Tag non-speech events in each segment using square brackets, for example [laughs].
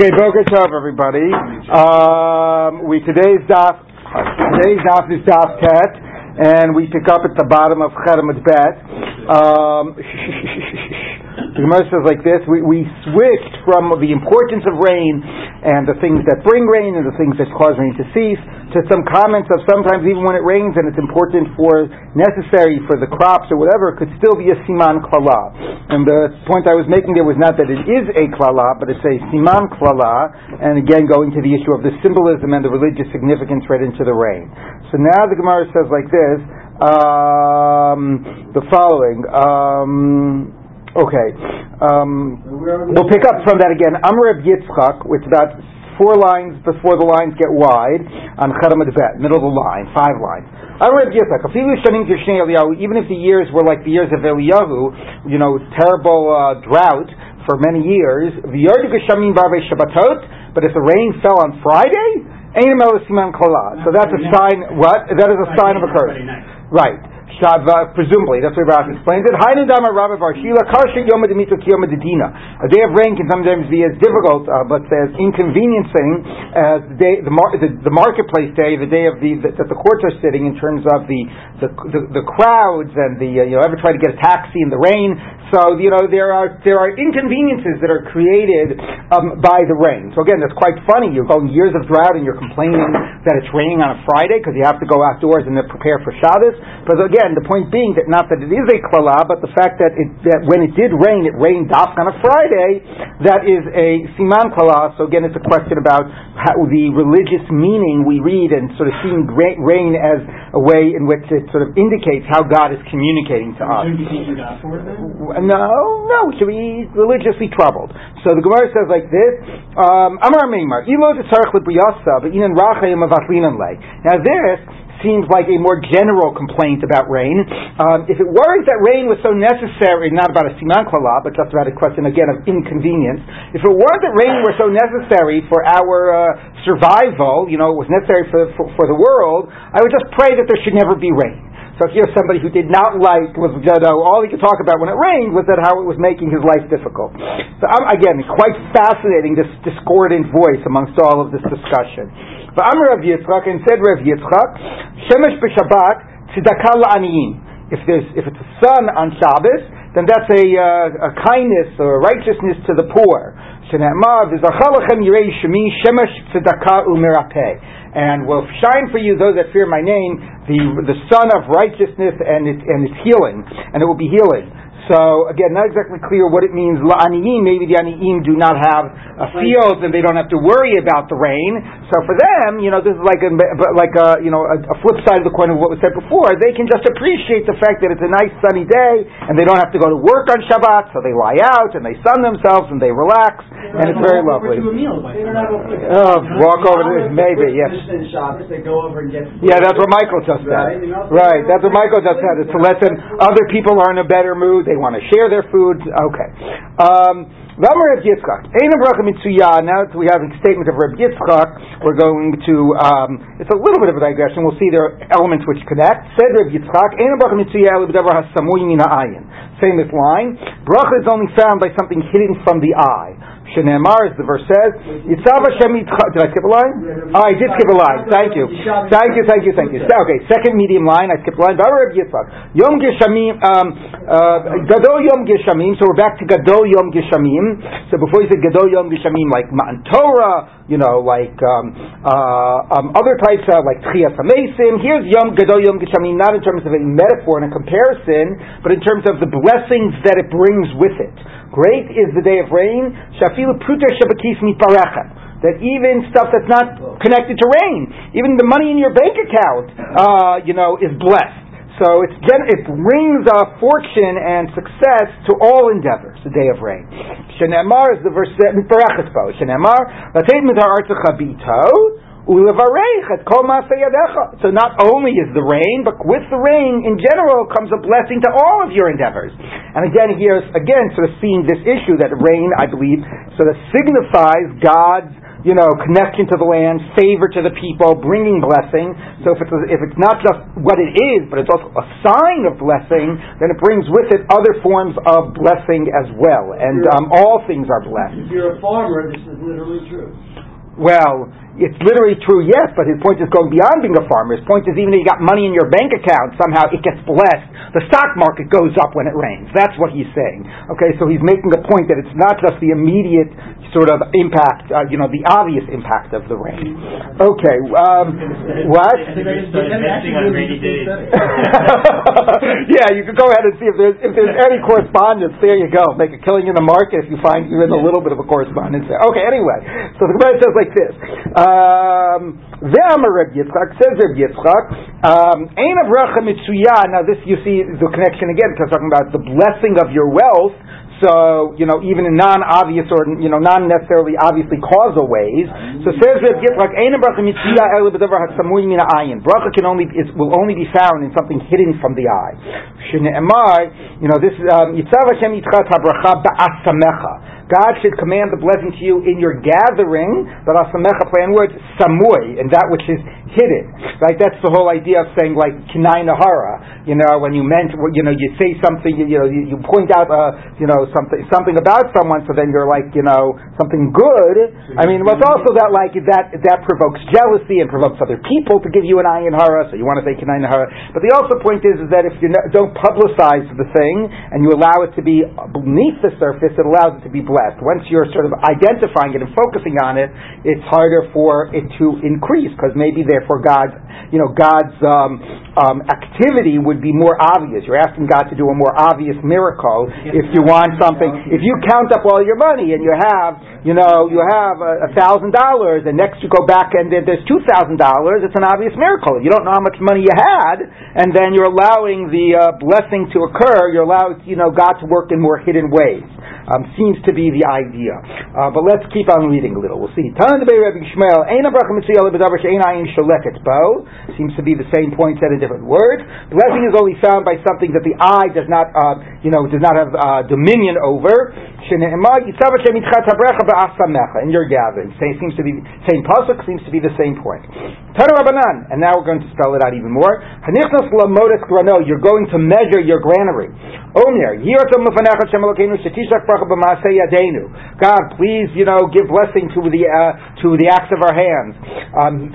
Okay, Boker Tov, everybody. Um, we today's daf. Today's daf is daf tet, and we pick up at the bottom of Cheremet Bet. Um, [laughs] the Gemara says like this: we, we switched from the importance of rain and the things that bring rain and the things that cause rain to cease to some comments of sometimes even when it rains and it's important for necessary for the crops or whatever, it could still be a siman klala. And the point I was making there was not that it is a klala, but it's a siman klala, and again going to the issue of the symbolism and the religious significance right into the rain. So now the Gemara says like this, um, the following. Um, okay, um, we'll pick up from that again. Amr of Yitzchak, it's about four lines before the lines get wide on Cheremet Bet, middle of the line, five lines. Amreb Yitzchak, even if the years were like the years of Eliyahu, you know, terrible uh, drought for many years, but if the rain fell on Friday, so that's a sign. What? That is a sign of a curse. Right. Shava, presumably, that's the Rashi explains it. A day of rain can sometimes be as difficult, uh, but as inconveniencing as the day, the, mar- the, the, marketplace day, the day of the, the, that the courts are sitting in terms of the, the, the, the crowds and the, uh, you know, ever try to get a taxi in the rain. So, you know, there are, there are inconveniences that are created um, by the rain. So again, that's quite funny. You're going years of drought and you're complaining that it's raining on a Friday because you have to go outdoors and prepare for Shabbos. But again, the point being that not that it is a klala, but the fact that, it, that when it did rain, it rained off on a Friday, that is a siman klala. So again, it's a question about how the religious meaning we read and sort of seeing rain as a way in which it sort of indicates how God is communicating to us. No, no, we should be religiously troubled. So the Gemara says like this: um, Amar Meimar, Ilo but Now this seems like a more general complaint about rain. Um, if it weren't that rain was so necessary, not about a siman klala, but just about a question again of inconvenience. If it weren't that rain were so necessary for our uh, survival, you know, it was necessary for, for, for the world, I would just pray that there should never be rain. So here's somebody who did not like was you know, all he could talk about when it rained was that how it was making his life difficult. So um, again, quite fascinating this discordant voice amongst all of this discussion. I'm Rav Yitzchak and said Rav Yitzchak, Shemesh b'Shabbat tzedakah la'aniyim. If there's if it's a sun on Shabbos, then that's a, uh, a kindness or a righteousness to the poor. And will shine for you those that fear my name, the the sun of righteousness and its and its healing, and it will be healing. So again, not exactly clear what it means. La'aniyim, maybe the aniyim do not have uh, a field and they don't have to worry about the rain. So for them, you know, this is like a like a you know a, a flip side of the coin of what was said before. They can just appreciate the fact that it's a nice sunny day and they don't have to go to work on Shabbat, so they lie out and they sun themselves and they relax, and it's very lovely. Oh, walk over to oh, maybe yes. Yeah, that's what Michael just said. Right, that's what Michael just said. It's to let them other people are in a better mood. They want to share their food. Okay. Um, now that we have a statement of Reb Yitzchak, we're going to, um, it's a little bit of a digression. We'll see there are elements which connect. Said Reb Yitzchak, famous line, bracha is only found by something hidden from the eye. Shenemar, as the verse says, Hashem Did I skip a line? Oh, I did skip a line. Thank you. Thank you, thank you, thank you. Okay, second medium line, I skipped a line. Reb Yitzchak. Yom Geshamim, um, uh, Gadol Yom Geshamim, so we're back to Gadol Yom Geshamim. So before you said Gadol Yom Geshamim, like Matan Torah, you know, like um, uh, um, other types of, like Tchias HaMesim. Here's Yom Gadol Yom Geshamim, not in terms of a metaphor and a comparison, but in terms of the blessings that it brings with it. Great is the day of rain. Shafilu pruter shabakis That even stuff that's not connected to rain, even the money in your bank account, uh, you know, is blessed. So it's it brings uh, fortune and success to all endeavors. The day of rain. Shenemar is the verse. Shenemar. So not only is the rain, but with the rain in general comes a blessing to all of your endeavors. And again, here's again sort of seeing this issue that rain, I believe, sort of signifies God's you know, connection to the land, favor to the people, bringing blessing. So if it's, if it's not just what it is, but it's also a sign of blessing, then it brings with it other forms of blessing as well. And um, all things are blessed. If you're a farmer, this is literally true. Well, it's literally true, yes, but his point is going beyond being a farmer. His point is even if you got money in your bank account, somehow it gets blessed. The stock market goes up when it rains. That's what he's saying. Okay, so he's making a point that it's not just the immediate sort of impact, uh, you know, the obvious impact of the rain. Okay, um, what? [laughs] yeah, you can go ahead and see if there's if there's any correspondence. There you go. Make a killing in the market if you find even a little bit of a correspondence there. Okay, anyway, so the Gemara says like this. Um, Reb Yitzchak says Reb Yitzchak, um, Ein Avracha Mitsuya. Now this you see the connection again because talking about the blessing of your wealth. So, you know, even in non-obvious or, you know, non-necessarily obviously causal ways. So says Reb Yitzchak, Ein Bracha Mitzvah El B'Davar HaSamui Min Ayin. Bracha can only, is, will only be found in something hidden from the eye. Shne'emar, you know, this, um, Yitzav Hashem Yitzchak HaBracha Ba'asamecha. God should command the blessing to you in your gathering, but asamecha play on words, samui, and that which is hidden. Right? That's the whole idea of saying like kinai nahara. You know, when you meant, you know, you say something, you, you know, you, you point out, uh, you know, something, something about someone, so then you're like, you know, something good. I mean, but also that like that that provokes jealousy and provokes other people to give you an ayin hara. So you want to say kinai nahara. But the also point is, is that if you don't publicize the thing and you allow it to be beneath the surface, it allows it to be blessed. Once you're sort of identifying it and focusing on it, it's harder for it to increase because maybe therefore God's, you know, God's um, um, activity would be more obvious. You're asking God to do a more obvious miracle if you want something. If you count up all your money and you have, you know, you have a thousand dollars, and next you go back and there's two thousand dollars, it's an obvious miracle. You don't know how much money you had, and then you're allowing the uh, blessing to occur. You're allowing, you know, God to work in more hidden ways. Um, seems to be the idea. Uh, but let's keep on reading a little. We'll see. Seems to be the same point said in different words. Blessing is only found by something that the eye does not, uh, you know, does not have uh, dominion over. In your gathering, same seems to be same pasuk seems to be the same point. And now we're going to spell it out even more. You're going to measure your granary. God, please, you know, give blessing to the uh, to the acts of our hands. Um,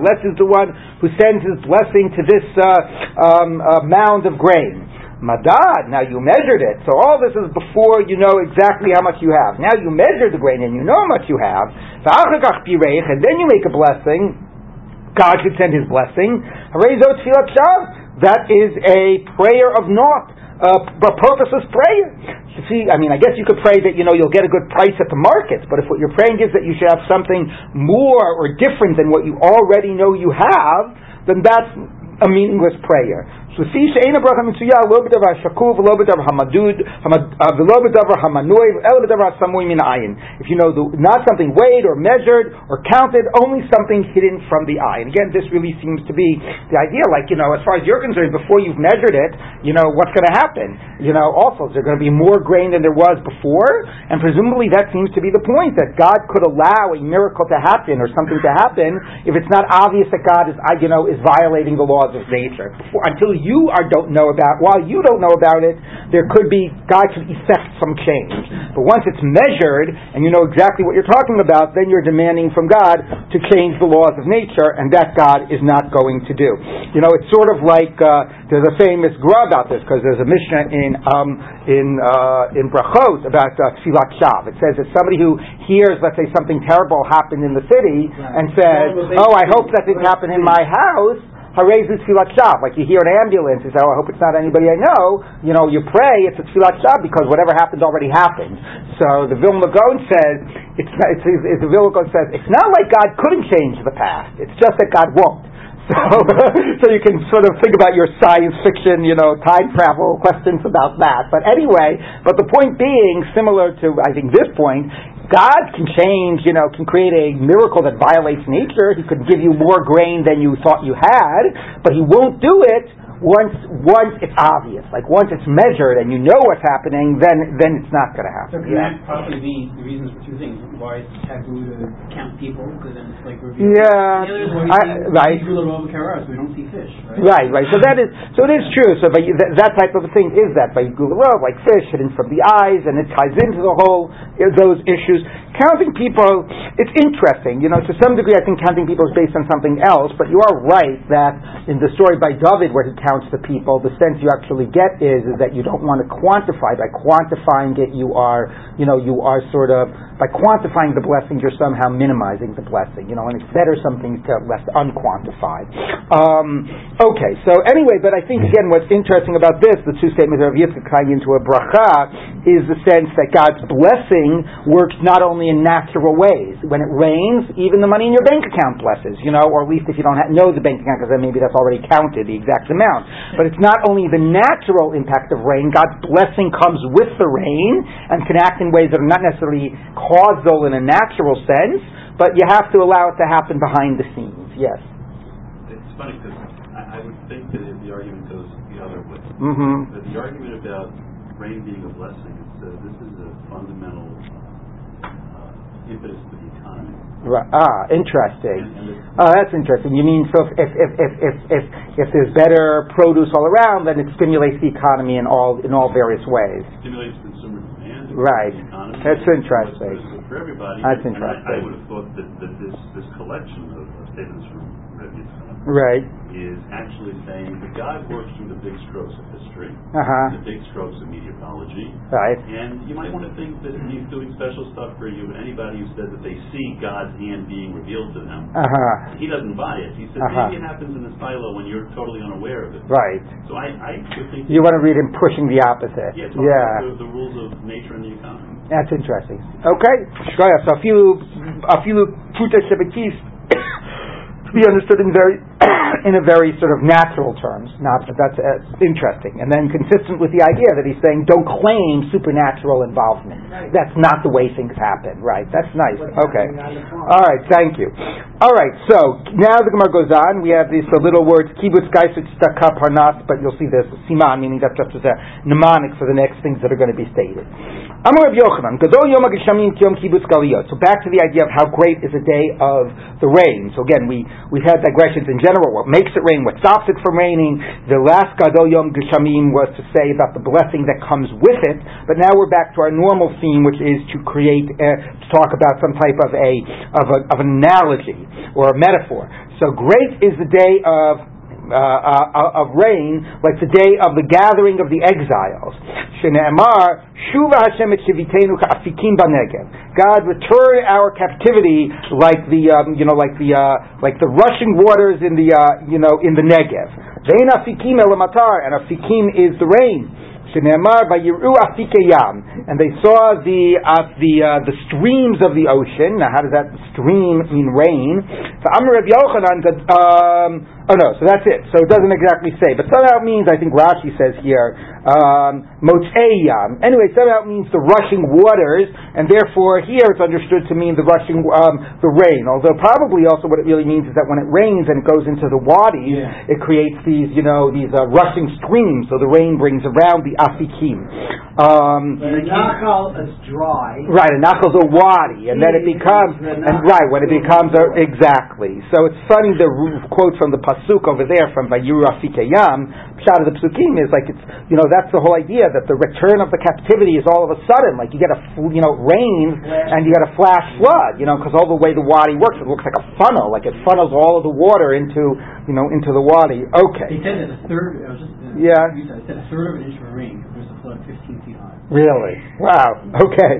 Blessed is the one who sends his blessing to this uh, um, uh, mound of grain. Madad, now you measured it. So all this is before you know exactly how much you have. Now you measure the grain and you know how much you have. And then you make a blessing. God should send his blessing. That is a prayer of naught uh, a purposeless prayer. See, I mean, I guess you could pray that you know you'll get a good price at the markets, but if what you're praying is that you should have something more or different than what you already know you have, then that's a meaningless prayer. See she'ein bracha mitzuya lo b'davar shakuv lo b'davar hamadud v'lo uh, b'davar hamanui el b'davar samui min ayin. If you know the, not something weighed or measured or counted, only something hidden from the eye. And again, this really seems to be the idea. Like you know, as far as you're concerned, before you've measured it, you know what's going to happen. You know, also is there going to be more grain than there was before? And presumably that seems to be the point that God could allow a miracle to happen or something to happen if it's not obvious that God is uh, you know is violating the laws of nature before, until you are don't know about, while you don't know about it, there could be, God could effect some change. But once it's measured and you know exactly what you're talking about, then you're demanding from God to change the laws of nature, and that God is not going to do. You know, it's sort of like, uh, there's a famous gra about this, because there's a Mishnah in, um, in, uh, in Brachot about uh, Tfilat Shav. It says that somebody who hears, let's say, something terrible happened in the city and says, oh, I hope that didn't happen in my house, Harezu Tfilat Shav. Like you hear an ambulance, you say, oh, I hope it's not anybody I know. You know, you pray, it's a Tfilat Shav because whatever happened already happened. So the Vilna Gaon says, it's, it's, it's, the Vilna Gaon says, it's not like God couldn't change the past. It's just that God won't. [laughs] So, so you can sort of think about your science fiction, you know, time travel questions about that. But anyway, but the point being, similar to I think this point, God can change, you know, can create a miracle that violates nature. He could give you more grain than you thought you had, but He won't do it once once it's obvious, like once it's measured and you know what's happening, then then it's not going to happen. So can yeah. that possibly be the reasons for two things? Why it's taboo to count people because then it's like revealed. Yeah, I, right. We don't see fish. Right, right. right. So that is so it is true. So but that, that type of thing is that by Gularov, like fish hidden from the eyes, and it ties into the whole those issues. Counting people, it's interesting. You know, to some degree, I think counting people is based on something else. But you are right that in the story by David, where he counts the people, the sense you actually get is is that you don't want to quantify. By quantifying it, you are, you know, you are sort of by quantifying the blessings, you're somehow minimizing the blessing. You know, and it's better something to left unquantified. Um, okay, so anyway, but I think again, what's interesting about this, the two statements of Yitzchak tying into a bracha, is the sense that God's blessing works not only in natural ways. When it rains, even the money in your bank account blesses, you know, or at least if you don't know the bank account, because then maybe that's already counted, the exact amount. But it's not only the natural impact of rain, God's blessing comes with the rain and can act in ways that are not necessarily causal in a natural sense, but you have to allow it to happen behind the scenes. Yes. It's funny because I, I would think that if the argument goes the other way, mm-hmm. that the argument about rain being a blessing is that this is a fundamental impetus to the economy. Right. Ah, interesting. Oh, that's interesting. You mean so if if, if, if, if, if, if there's better produce all around, then it stimulates the economy in all in all various ways. It stimulates consumer demand. Right. economy. That's interesting. For everybody. That's and interesting. I, I, would have thought that, that this this collection of, of statements from Rebbe right is actually saying that God works through the big strokes of uh-huh. the big strokes of meteorology. Right. And you might want to think that He's doing special stuff for you, and anybody who says that they see God's hand being revealed to them, uh-huh. he doesn't buy it. He says uh-huh. maybe it happens in the silo when you're totally unaware of it. Right. So I, I would think you want to read him pushing the opposite. Yeah. yeah. The, the, rules of nature and the economy. That's interesting. Okay. So a few a few pute [coughs] to be understood in very [coughs] in a very sort of natural terms. Not that's uh, interesting, and then consistent with the idea that he's saying don't claim supernatural involvement. Right. That's not the way things happen. Right? That's nice. Okay. All right. Thank you. All right. So now the Gemara goes on. We have these little words kibbutz gaisut stakap harnas, but you'll see this siman, meaning that's just as a mnemonic for the next things that are going to be stated. Amar Yochanan, Gadol Yom HaGeshamim Kiyom Kibbutz Galiyot. So back to the idea of how great is a day of the rain. So again, we, we've had digressions in general. What makes it rain? What stops it from raining? The last Gadol Yom Geshamim was to say about the blessing that comes with it. But now we're back to our normal theme, which is to create, uh, to talk about some type of a, of a, of an analogy or a metaphor. So great is the day of uh, uh, of rain, like the day of the gathering of the exiles. Shne'emar, Shuva Hashem et shivitenu ka'afikim b'negev. God return our captivity like the, um, you know, like the, uh, like the rushing waters in the, uh, you know, in the Negev. Vein afikim elamatar, and afikim is the rain. Shneemar vayiru afikeyam, and they saw the uh, the uh, the streams of the ocean. Now, how does that stream mean rain? So Amr Rav Yochanan. Um, oh no, so that's it. So it doesn't exactly say, but somehow it means. I think Rashi says here um. Anyway, somehow it means the rushing waters, and therefore here it's understood to mean the rushing um, the rain. Although probably also what it really means is that when it rains and it goes into the wadis, yeah. it creates these you know these uh, rushing streams. So the rain brings around the afikim. Um, a nachal is dry. Right, a nachal is a wadi, and then it becomes and right when it becomes a, exactly. So it's funny the quote from the pasuk over there from Vayiru Afikeyam. Shot of the psukim is like it's you know that's the whole idea that the return of the captivity is all of a sudden like you get a you know rain and you get a flash flood you know because all the way the wadi works it looks like a funnel like it funnels all of the water into you know into the wadi. Okay. They said that a third. I was just yeah. I said a third of an inch of rain covers a flood 15 feet high. Really? Wow. Okay.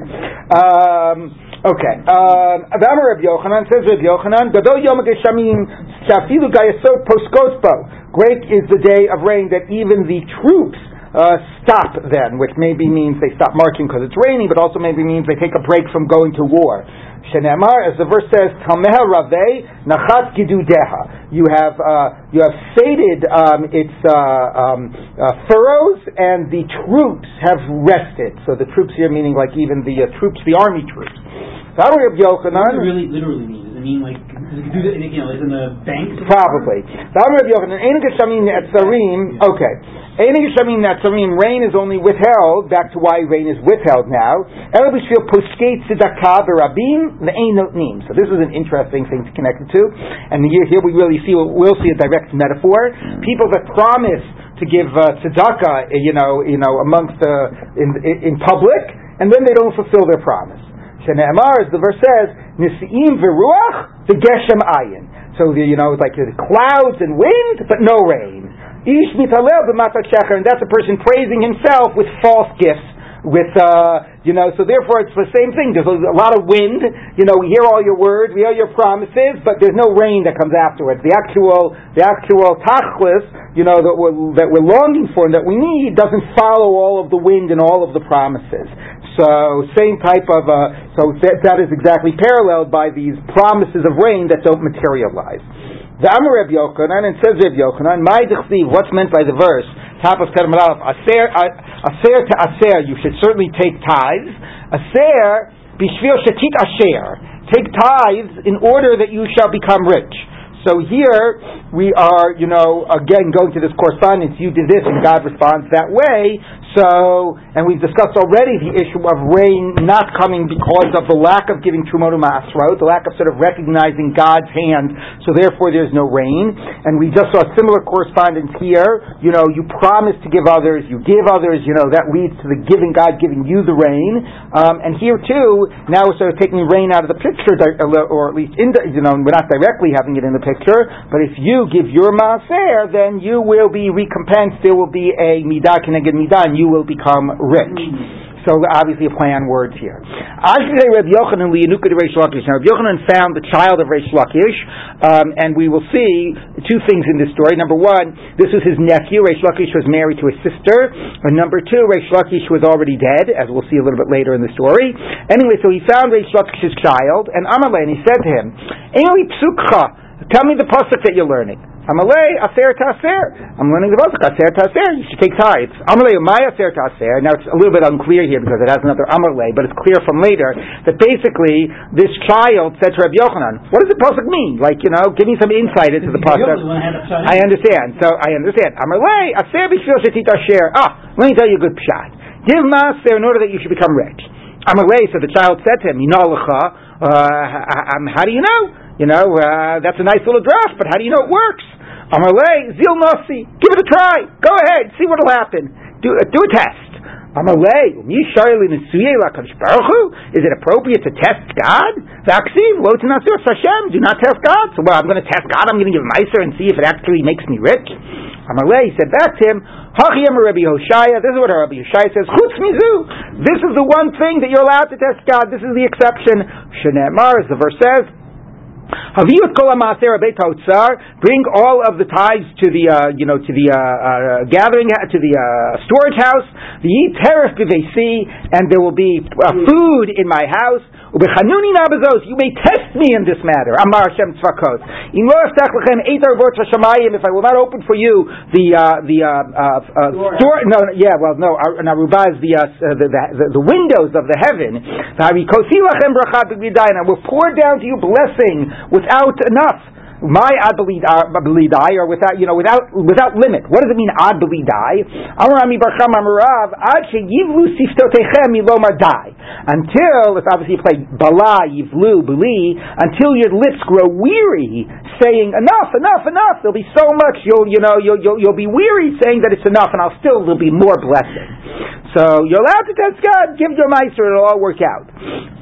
Um, okay. Um, Amar Reb Yochanan says Reb Yochanan, Gadol Yom Geshamim Shafilu Gayasot Poskotbo. Great is the day of rain that even the troops uh, stop then, which maybe means they stop marching because it's raining, but also maybe means they take a break from going to war. Shenemar, as the verse says, Talmeha Ravei Nachat Gidudeha. You have uh, you have sated um, its uh, um, uh, furrows, and the troops have rested. So the troops here meaning like even the uh, troops, the army troops. What does it really literally mean? it mean like because do the, you know, is in the bank? Probably. Yochanan, Ein Geshamim Netzarim. Okay. Ein Geshamim Netzarim. Rain is only withheld. Back to why rain is withheld now. El Bishvil Puskei Tzedakah Berabim Ve'ein Notnim. So this is an interesting thing to connect it to. And here, here we really see we'll see a direct metaphor. People that promise to give uh, tzedakah, you know, you know, amongst uh, in, in public, and then they don't fulfill their promise. Shene'emar, as the verse says, Nisi'im v'ruach v'geshem ayin. So, you know, it's like clouds and wind, but no rain. Ish mitalel b'matat shecher, and that's a person praising himself with false gifts with uh, you know, so therefore it's the same thing. There's a lot of wind. You know, we hear all your words, we hear your promises, but there's no rain that comes afterwards. The actual, the actual tachlis, you know, that we're, that we're longing for and that we need doesn't follow all of the wind and all of the promises. So same type of uh, so that, that is exactly paralleled by these promises of rain that don't materialize. The Amar Reb Yochanan and says Reb Yochanan, my what's meant by the verse top of Aser Aser to Aser, you should certainly take tithes. Aser bishvil shetit Asher, take tithes in order that you shall become rich. So here we are, you know, again going to this correspondence. You did this, and God responds that way. So, and we've discussed already the issue of rain not coming because of the lack of giving Trumotu Masrot, the lack of sort of recognizing God's hand, so therefore there's no rain. And we just saw a similar correspondence here. You know, you promise to give others, you give others, you know, that leads to the giving God giving you the rain. Um, and here too, now we're sort of taking rain out of the picture, or at least, in the, you know, we're not directly having it in the picture, but if you give your Maaser, then you will be recompensed. There will be a Midah Keneged Midah, and you will become rich. So obviously a play on words here. Actually, Rabbi Yochanan liyanuka de Reish Lakish. Now, Rabbi Yochanan found the child of Reish Lakish, um, and we will see two things in this story. Number one, this was his nephew. Reish Lakish was married to his sister. And number two, Reish Lakish was already dead, as we'll see a little bit later in the story. Anyway, so he found Reish Lakish's child, and Amalei, and he said to him, Eli psukcha, tell me the pasuk that you're learning. Amalei aser taser. I'm learning the pasuk aser taser. You should take tithes. Amalei my aser taser. Now it's a little bit unclear here because it has another amalei, but it's clear from later that basically this child said to Rabbi Yochanan, "What does the pasuk mean? Like you know, give me some insight into the pasuk." I understand. So I understand. Amalei aser b'shvil shetit asher. Ah, let me tell you a good pshat. Give maser in order that you should become rich. Amalei. So the child said to him, "Yinalacha." Uh, how do you know? You know, uh, that's a nice little draft, but how do you know it works? Amalei, Zil Nasi, give it a try. Go ahead, see what'll happen. Do, uh, do a test. Amalei, is it appropriate to test God? Hashem, do not test God. So, well, I'm going to test God, I'm going to give Meiser and see if it actually makes me rich. Amalei said back to him, this is what Rabbi Hoshaya says, this is the one thing that you're allowed to test God, this is the exception. As the verse says, Bring all of the tithes to the uh, you know to the uh, uh, gathering to the uh, storage house. The eat teref and there will be uh, food in my house. You may test me in this matter. Amar Hashem. If I will not open for you the uh, the uh, uh, uh, store, no, yeah, well, no, Naruba is the, the, the the windows of the heaven. I will pour down to you blessing without enough my ad belidai, uh, or without you know without without limit. What does it mean ad belidai? Amrami barcham amarav ad sheyivlu siftotechem milomar die. Until it's obviously you play bala yivlu beli until your lips grow weary saying enough enough enough. There'll be so much you'll you know you'll you'll, you'll be weary saying that it's enough, and I'll still there'll be more blessing. So you're allowed to test God. Give your meister, it'll all work out.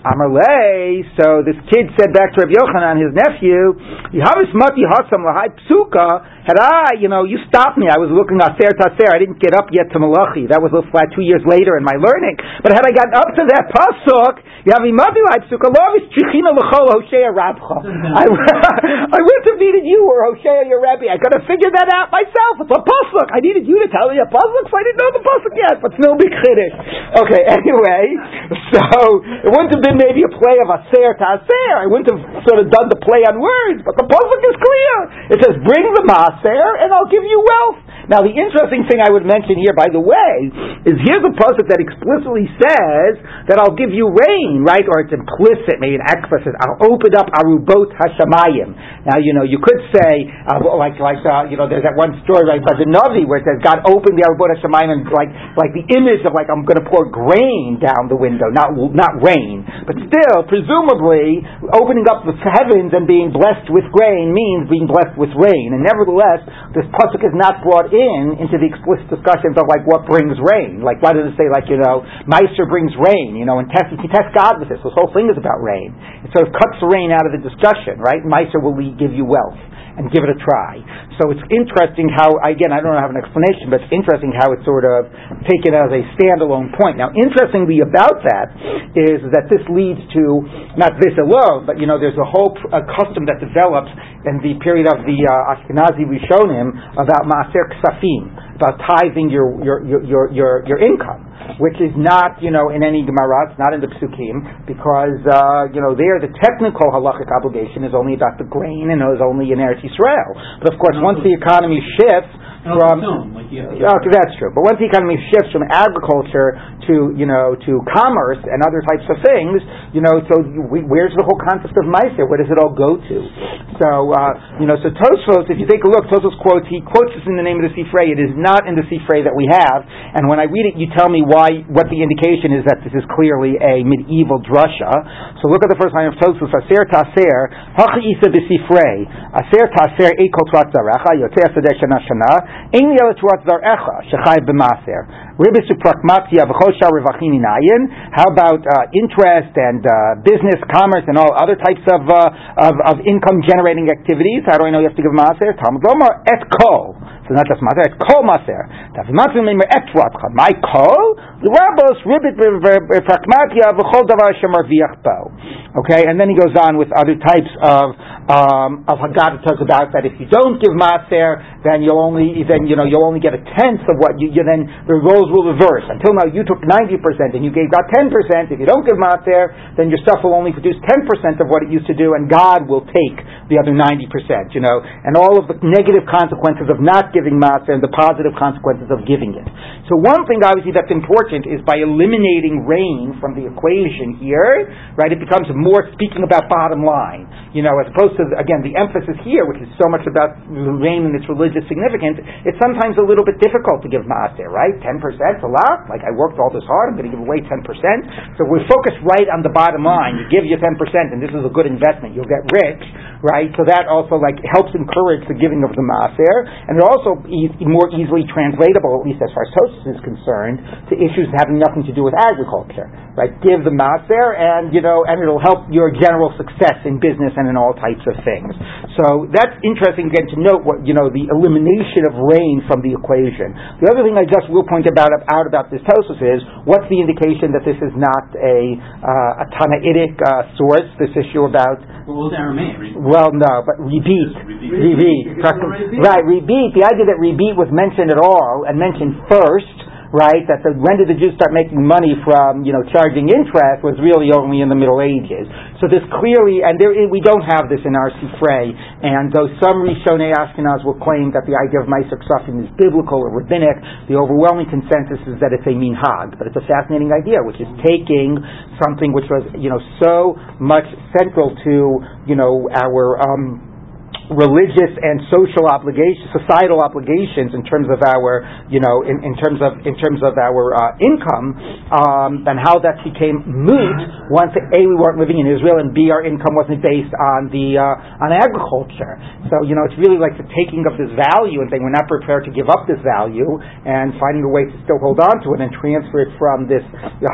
Amalei. So this kid said back to Rabbi Yochanan, his nephew, Yahavis mati hasam lahai psuka. Had I, you know, you stopped me. I was looking at Ser Taser. I didn't get up yet to Malachi. That was a flat two years later in my learning. But had I gotten up to that pasuk, Yahavi mati lahai psuka, lovis trichina. [laughs] I wouldn't have needed you or Hoshaya your Rabbi. I could have figured that out myself. It's a pasuk. I needed you to tell me a pasuk, so I didn't know the pasuk yet. But it's no big chiddush. Okay. [laughs] Anyway, so it wouldn't have been maybe a play of aser to aser. I wouldn't have sort of done the play on words, but the pasuk is clear. It says, "Bring the maser, and I'll give you wealth." Now, the interesting thing I would mention here, by the way, is here's a pasuk that explicitly says that I'll give you rain, right? Or it's implicit, maybe an explicit. I'll open up arubot hashamayim. Now, you know, you could say, uh, like, like, uh, you know, there's that one story, right, by the Navi where it says God opened the arubot hashamayim and like, like the image of like I'm going to pour grain down the window, not not rain, but still, presumably, opening up the heavens and being blessed with grain means being blessed with rain. And nevertheless, this pasuk is not brought in into the explicit discussions of like what brings rain. Like, why does it say like you know, Meiser brings rain? You know, and test, you test God with this. This whole thing is about rain. It sort of cuts rain out of the discussion, right? Meiser will give you wealth and give it a try. So it's interesting how, again, I don't have an explanation, but it's interesting how it's sort of taken as a standalone point. Now, interestingly about that is that this leads to, not this alone, but, you know, there's a whole a custom that develops in the period of the uh, Ashkenazi Rishonim about Maaser Ksafim, about tithing your, your, your, your, your income which is not, you know, in any Gemara, it's not in the Psukim, because, uh, you know, there the technical halachic obligation is only about the grain and is only in Eretz Yisrael. But of course, once the economy shifts, from like okay, that's true. But once the economy shifts from agriculture to you know to commerce and other types of things, you know, so we, where's the whole concept of Meiser? Where does it all go to? So uh, you know, so Tosfos, if you take a look, Tosfos quotes he quotes this in the name of the Sifrei. It is not in the Sifrei that we have, and when I read it, you tell me why what the indication is that this is clearly a medieval drasha. So look at the first line of Tosfos: Aser Taser Hachi Isa B'Sifrei Aser Taser Ekol Tzvat Zarecha Yotzei Asadeh Shana Shana Ein Yela Tzvat Zarecha Shechai B'Maser Ribis Uprakmatya V'Chosha Revachim Inayin. How about uh, interest and uh, business, commerce, and all other types of, uh, of, of income generating activities? How do I know you have to give maser? Talmud Lomar et kol. So not just maser, et kol maser. Tavimatu mimer et ratcha. My kol rabos ribit pragmatia v'chol davar shemarviach bo. Okay, and then he goes on with other types of um, of Haggadah talks about that if you don't give maser, then you'll only then you know you'll only get a tenth of what you, you then the roles will reverse. Until now, you took ninety percent and you gave God ten percent. If you don't give maser, then your stuff will only produce ten percent of what it used to do, and God will take the other ninety percent. You know, and all of the negative consequences of not giving maser and the positive consequences of giving it. So one thing obviously that's important is by eliminating rain from the equation here, right? It becomes more speaking about bottom line. You know, as opposed to again the emphasis here, which is so much about rain and its religious significance. It's sometimes a little bit difficult to give maser, right? Ten percent, a lot. Like I worked all this hard, I'm going to give away ten percent. So we're focused right on the bottom line. You give your ten percent, and this is a good investment. You'll get rich, right? So that also like helps encourage the giving of the maser, and it also e- more easily translatable, at least as far as Tosfos is concerned, to issues having nothing to do with agriculture, right? Give the maser, and you know, and it'll help your general success in business and in all types of things. So that's interesting again to note what you know the elimination of rain from the equation. The other thing I just will point about out about this Tosfos is what's the indication that this is not a uh, a Tannaitic uh, source? This issue about Well, Aramaic, well, no, but rebeat, Rebeat. rebeat, right? Rebeat. The idea that rebeat was mentioned at all and mentioned first, right? That the, when did the Jews start making money from you know charging interest was really only in the Middle Ages. So this clearly, and there, we don't have this in our Sifrei. And though some Rishonei Ashkenaz will claim that the idea of Meiser Ksafim is biblical or rabbinic, the overwhelming consensus is that it's a minhag. But it's a fascinating idea, which is taking something which was you know so much central to you know our. Um, religious and social obligations, societal obligations in terms of our, you know, in, in terms of in terms of our uh, income, um, and how that became moot once a we weren't living in Israel and b our income wasn't based on the uh, on agriculture. So you know, it's really like the taking of this value and saying we're not prepared to give up this value and finding a way to still hold on to it and transfer it from this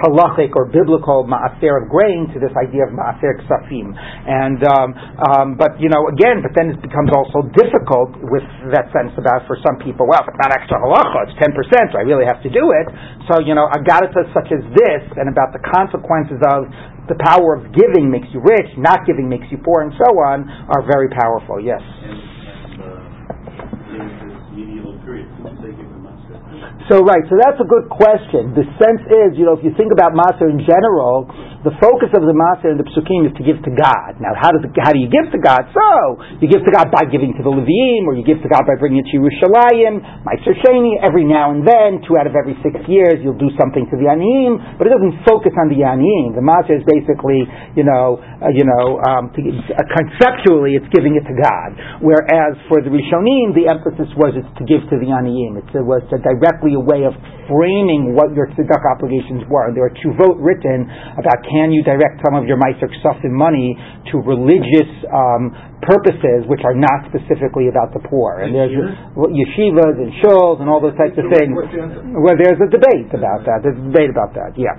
halachic or biblical maaser of grain to this idea of maaser ksafim. And um, um, but you know, again, but then becomes also difficult with that sense about for some people. Well, it's not extra halacha, it's ten percent, so I really have to do it. So you know, agaritas such as this and about the consequences of the power of giving makes you rich, not giving makes you poor, and so on, are very powerful. Yes. Uh, in this medieval period, who did they give the master? So right, so that's a good question. The sense is, you know, if you think about maser in general, the focus of the Maser and the Psukim is to give to God. Now, how, does how do you give to God? So, you give to God by giving to the Levim, or you give to God by bringing it to Yerushalayim, Meiser Sheni, every now and then, two out of every six years, you'll do something to the Aniyim, but it doesn't focus on the Aniyim. The Maser is basically, you know, uh, you know, um, to, uh, conceptually, it's giving it to God. Whereas for the Rishonim, the emphasis was it's to give to the Aniyim. It was to directly a way of framing what your tzedakah obligations were. There are two vote written about can you direct some of your Meiser Ksafim money to religious um, purposes which are not specifically about the poor. And there's yeshivas and shuls and all those types of things. Well, there's a debate about that. There's a debate about that. Yeah.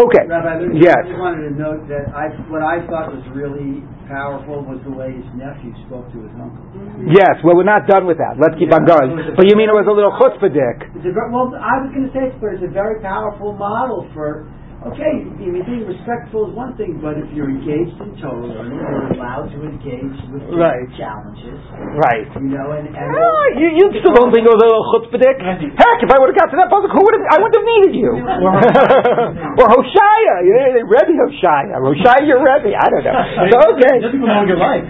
Okay. Rabbi, yes. I just wanted to note that I, what I thought was really powerful was the way his nephew spoke to his uncle. Yes. Well, we're not done with that. Let's keep on going. But you mean it was a little chutzpahdik? It's a, well, I was going to say, but it's a very powerful model for Okay, being respectful is one thing, but if you're engaged in Torah learning, you're allowed to engage with right. challenges. Right. You know, and, and oh, you, you still don't think it was a chutzpahdik? Heck, if I would have got to that puzzle, who would have? I wouldn't have needed you. [laughs] or [laughs] Hoshaya, you know, Rebbe Hoshaya, Hoshaya, your Rebbe. I don't know. [laughs] So, okay. Doesn't go longer life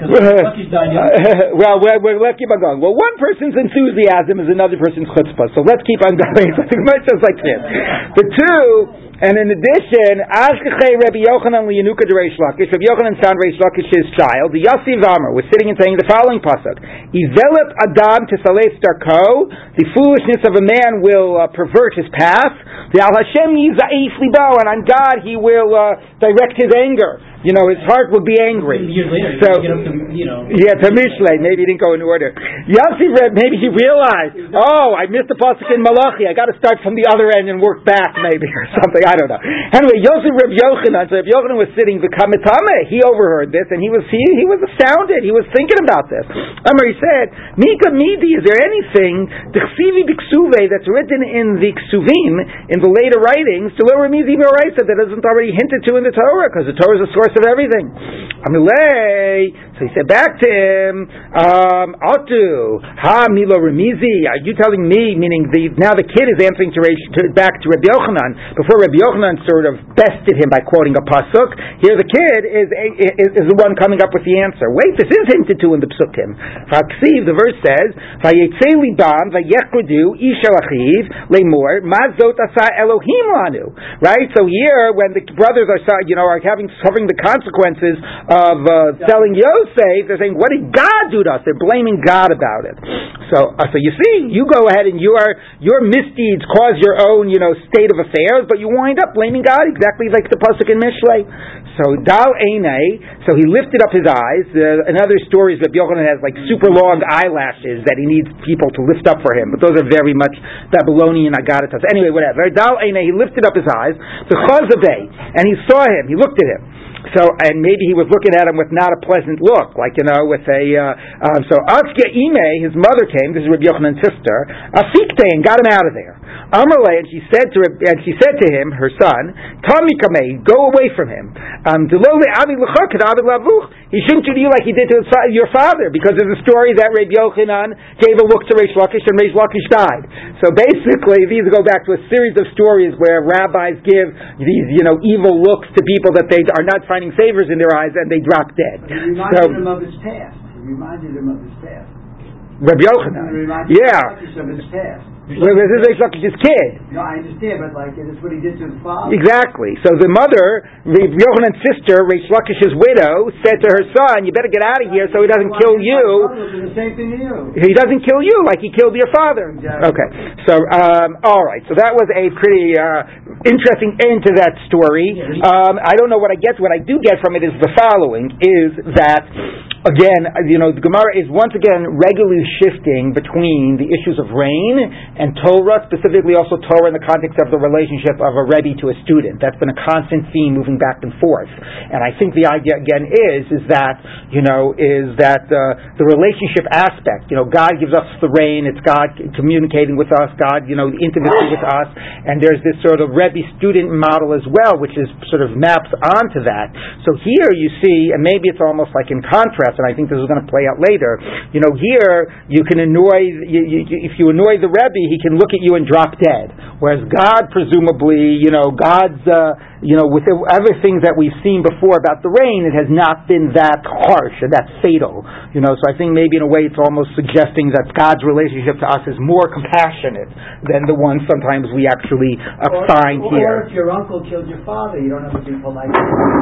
well, we're, we're, let's keep on going. Well, one person's enthusiasm is another person's chutzpah, so let's keep on going. it might sound like this. The two. And in addition, Ashkechei Rabbi Yochanan Liyanuka de Reish Lakish, Rabbi Yochanan found Reish Lakish's child, the Yossi Vamer, was sitting and saying the following pasuk: Ivelep Adam to Salef Darko, the foolishness of a man will uh, pervert his path. The Al Hashem Yizaif Libo, and on God he will uh, direct his anger you know, his heart will be angry. Years later, so, to, you know. Yeah, to Mishle. Maybe he didn't go in order. Yossi read, maybe he realized, oh, I missed the pasuk in Malachi. I got to start from the other end and work back, maybe, [laughs] or something. I don't know. Anyway, Yosef Reb Yochanan, so if Yochanan was sitting the Kamitame, he overheard this, and he was he, he was astounded. He was thinking about this. Amr, he said, Mika Midi, is there anything, Dechsivi Biksuve, that's written in the Ksuvim, in the later writings, to Lower Mizi that isn't already hinted to in the Torah, because the Torah is the source of everything. Amilei. So he said back to him, um, Atu, Ha Milo Remizi, are you telling me, meaning the, now the kid is answering to, to back to Rabbi Yochanan, before Rabbi Yochanan sort of bested him by quoting a pasuk, here the kid is, is, is the one coming up with the answer. Wait, this is hinted to in the psukim. Vaksiv, the verse says, Vayetze liban, vayechrudu, isha achiv, lemor, mazot asa Elohim lanu. Right? So here, when the brothers are, you know, are having, suffering the consequences of uh, selling Yosef, they're saying, what did God do to us? They're blaming God about it. So, uh, so you see, you go ahead and you are, your misdeeds cause your own, you know, state of affairs, but you wind up blaming God exactly like the Pasuk in Mishlei. So, Dal Eine, so he lifted up his eyes. Uh, in other stories, that Yochanan has like super long eyelashes that he needs people to lift up for him, but those are very much Babylonian agaritas. Anyway, whatever. Dal Eine, he lifted up his eyes, the Chazabeh, and he saw him, he looked at him. So, and maybe he was looking at him with not a pleasant look, like, you know, with a, uh, um, so Atzkia Ime, his mother came, this is Rabbi Yochanan's sister, Afikte, and got him out of there. Amarle, and she said to and she said to him, her son, Tamikame, go away from him. Um, he shouldn't do to you like he did to your father, because of the story that Rabbi Yochanan gave a look to Reish Lakish and Reish Lakish died. So basically, these go back to a series of stories where rabbis give these, you know, evil looks to people that they are not finding favors in their eyes and they drop dead. Reminded So- him of his past. He reminded him of his past. Rabbi Yochanan. Yeah. of his past. Well, This is Reish Lakish's kid. No, I understand, but like that's what he did to his father. Exactly. So the mother, Rabbi Yochanan's sister, Reish Lakish's widow, said to her son, "You better get out of here so he doesn't kill you. My father did the same thing to you. He doesn't kill you like he killed your father." Exactly. Okay. So, um, all right. So that was a pretty uh, interesting end to that story. Um, I don't know what I get. What I do get from it is the following: is that again, you know, the Gemara is once again regularly shifting between the issues of rain and Torah, specifically also Torah in the context of the relationship of a Rebbe to a student. That's been a constant theme moving back and forth. And I think the idea again is is that you know is that uh, the relationship aspect. You know, God gives us the rain. It's God communicating with us. God, you know, intimacy with us. And there's this sort of Rebbe student model as well, which is sort of maps onto that. So here you see, and maybe it's almost like in contrast and I think this is going to play out later. You know, here you can annoy. You, you, if you annoy the Rebbe, he can look at you and drop dead. Whereas God, presumably, you know, God's. Uh, you know, with other things that we've seen before about the rain, it has not been that harsh and that fatal. You know, so I think maybe in a way it's almost suggesting that God's relationship to us is more compassionate than the one sometimes we actually assign or, here. Or if your uncle killed your father, you don't have to be polite.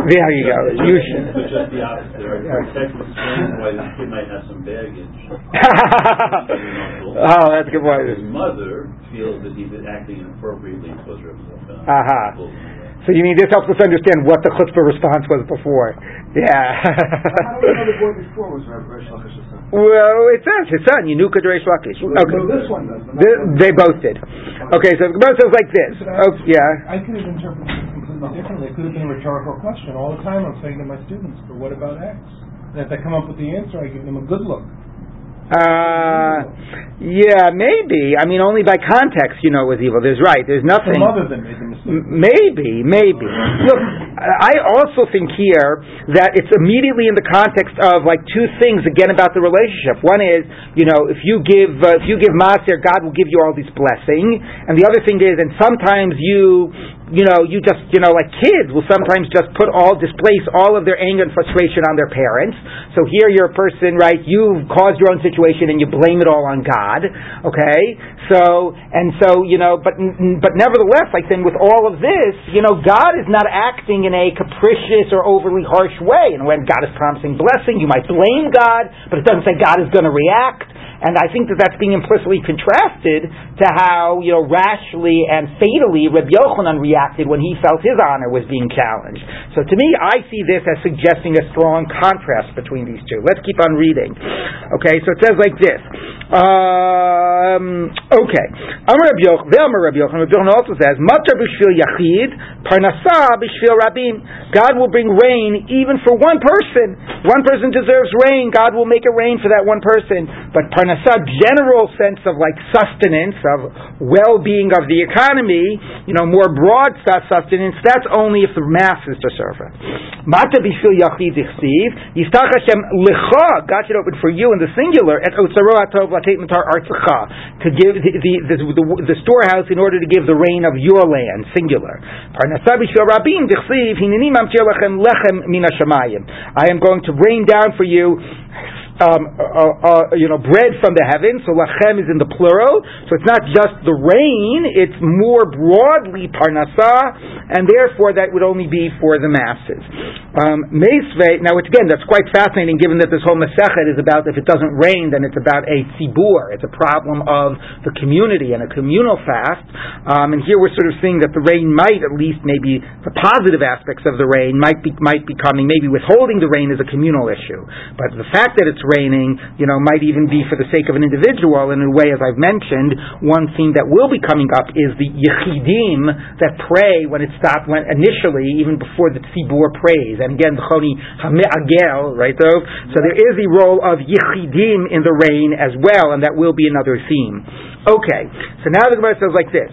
There you go. You should. But just the opposite. Right? Protect the explain why this kid might have some baggage. [laughs] oh, that's a good point. His mother feels that he's acting inappropriately towards her. Uh, Aha. So you mean this helps us understand what the chutzpah response was before? Yeah. How do we know the boy [laughs] before was Rish Lakish's son? Well, it says his son, Yenuka Reish Lakish. Okay. So this one does. but not the- They both did. Okay, so the Gemara says like this. Could Oh, yeah. I could have interpreted it completely differently. It could have been a rhetorical question. All the time I'm saying to my students, but what about X? And if they come up with the answer, I give them a good look. Uh, yeah, maybe. I mean, only by context, you know, it was evil. There's right. There's nothing. Some other than made the mistake. Maybe, maybe. Look, I also think here that it's immediately in the context of like two things again about the relationship. One is, you know, if you give uh, if you give maser, God will give you all these blessing, and the other thing is, and sometimes you you know, you just, you know, like kids will sometimes just put all, displace all of their anger and frustration on their parents. So here you're a person, right, you've caused your own situation and you blame it all on God, okay? So, and so, you know, but, but nevertheless, like then with all of this, you know, God is not acting in a capricious or overly harsh way. And when God is promising blessing, you might blame God, but it doesn't say God is going to react. And I think that that's being implicitly contrasted to how, you know, rashly and fatally Reb Yochanan reacted when he felt his honor was being challenged. So to me, I see this as suggesting a strong contrast between these two. Let's keep on reading. Okay, so it says like this. Um, okay. Amar Reb Yochanan, Reb Yochanan, also says, Matar b'shvil yachid, parnasah b'shvil rabim. God will bring rain even for one person. One person deserves rain, God will make it rain for that one person. But parnasah, general sense of like sustenance, of well-being of the economy, you know, more broad sustenance, that's only if the masses deserve it. Mata b'shvil yachid ichsiv, yiftach Hashem lecha, God should open for you in the singular, at otzaro atov latet matar artzacha, to give the, the, the, the, the storehouse in order to give the rain of your land, singular. Parnasah b'shvil rabim dichsiv, hineni mamtir lechem lechem min hashamayim. I am going to rain down for you um, uh, uh, you know, bread from the heavens. So lachem is in the plural. So it's not just the rain; it's more broadly parnasah, and therefore that would only be for the masses. Um, now it's, again, that's quite fascinating, given that this whole Masechet is about if it doesn't rain, then it's about a tzibur. It's a problem of the community and a communal fast. Um, and here we're sort of seeing that the rain might, at least maybe the positive aspects of the rain, might be might be coming. Maybe withholding the rain is a communal issue, but the fact that it's raining, you know, might even be for the sake of an individual. And in a way, as I've mentioned, one theme that will be coming up is the yichidim that pray when it stopped, when initially, even before the tzibur prays. And again, the choni hame'agel, right? Though, so there is the role of yichidim in the rain as well, and that will be another theme. Okay, so now the Gemara says like this.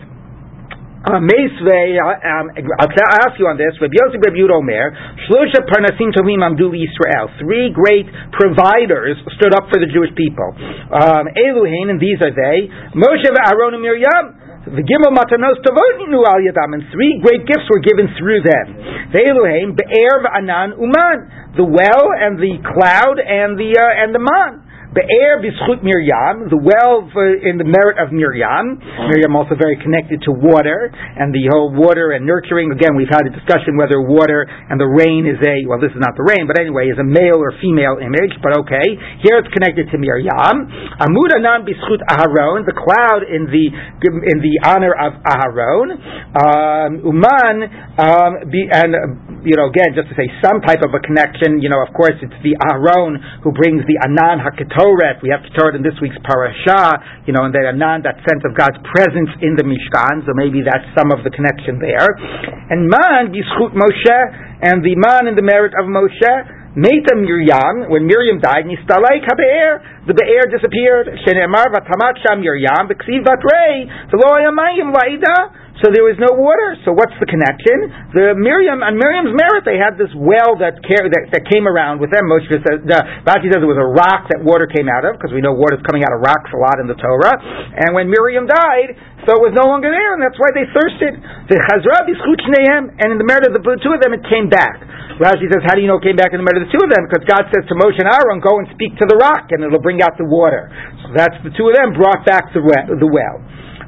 Uh, um, I'll ask you on this. Rabbi Yosef Rabbi Yud Omer, Parnasim Tovim Amdu Yisrael. Three great providers stood up for the Jewish people. Um, Eluhin, and these are they. Moshe Aaron and Miriam. The Gimel Matanos Tavotinu Al Yadam, and three great gifts were given through them. The Elohim, Be'er Anan Uman, the well and the cloud and the uh, and the man. Be'er b'schut Miriam, the well for, in the merit of Miriam. Miriam also very connected to water and the whole water and nurturing. Again, we've had a discussion whether water and the rain is a well, this is not the rain, but anyway, is a male or female image. But okay, here it's connected to Miriam. Amud anan b'schut Aharon, the cloud in the in the honor of Aharon. Um, Uman, um, be, and you know, again, just to say some type of a connection. You know, of course, it's the Aharon who brings the Anan Haketoret. We have to Ketoret in this week's parasha. You know, and the Anan, that sense of God's presence in the Mishkan. So maybe that's some of the connection there. And Man b'schut Moshe, and the Man in the merit of Moshe. Meta Miriam, when Miriam died, Nistalai Kabe'er, the Be'er disappeared. Shenemar Vatamat Sham Miriam, B'ksiv Batrei, V'lo Ayamayim La'ida, so there was no water. So what's the connection? The Miriam on Miriam's merit, they had this well that care, that, that came around with them. Moshe says, the Rashi says it was a rock that water came out of because we know water is coming out of rocks a lot in the Torah. And when Miriam died, so it was no longer there, and that's why they thirsted. The Chazra and in the merit of the two of them, it came back. Rashi says, how do you know it came back in the merit of the two of them? Because God says to Moshe and Aaron, go and speak to the rock, and it'll bring out the water. So that's the two of them brought back the well.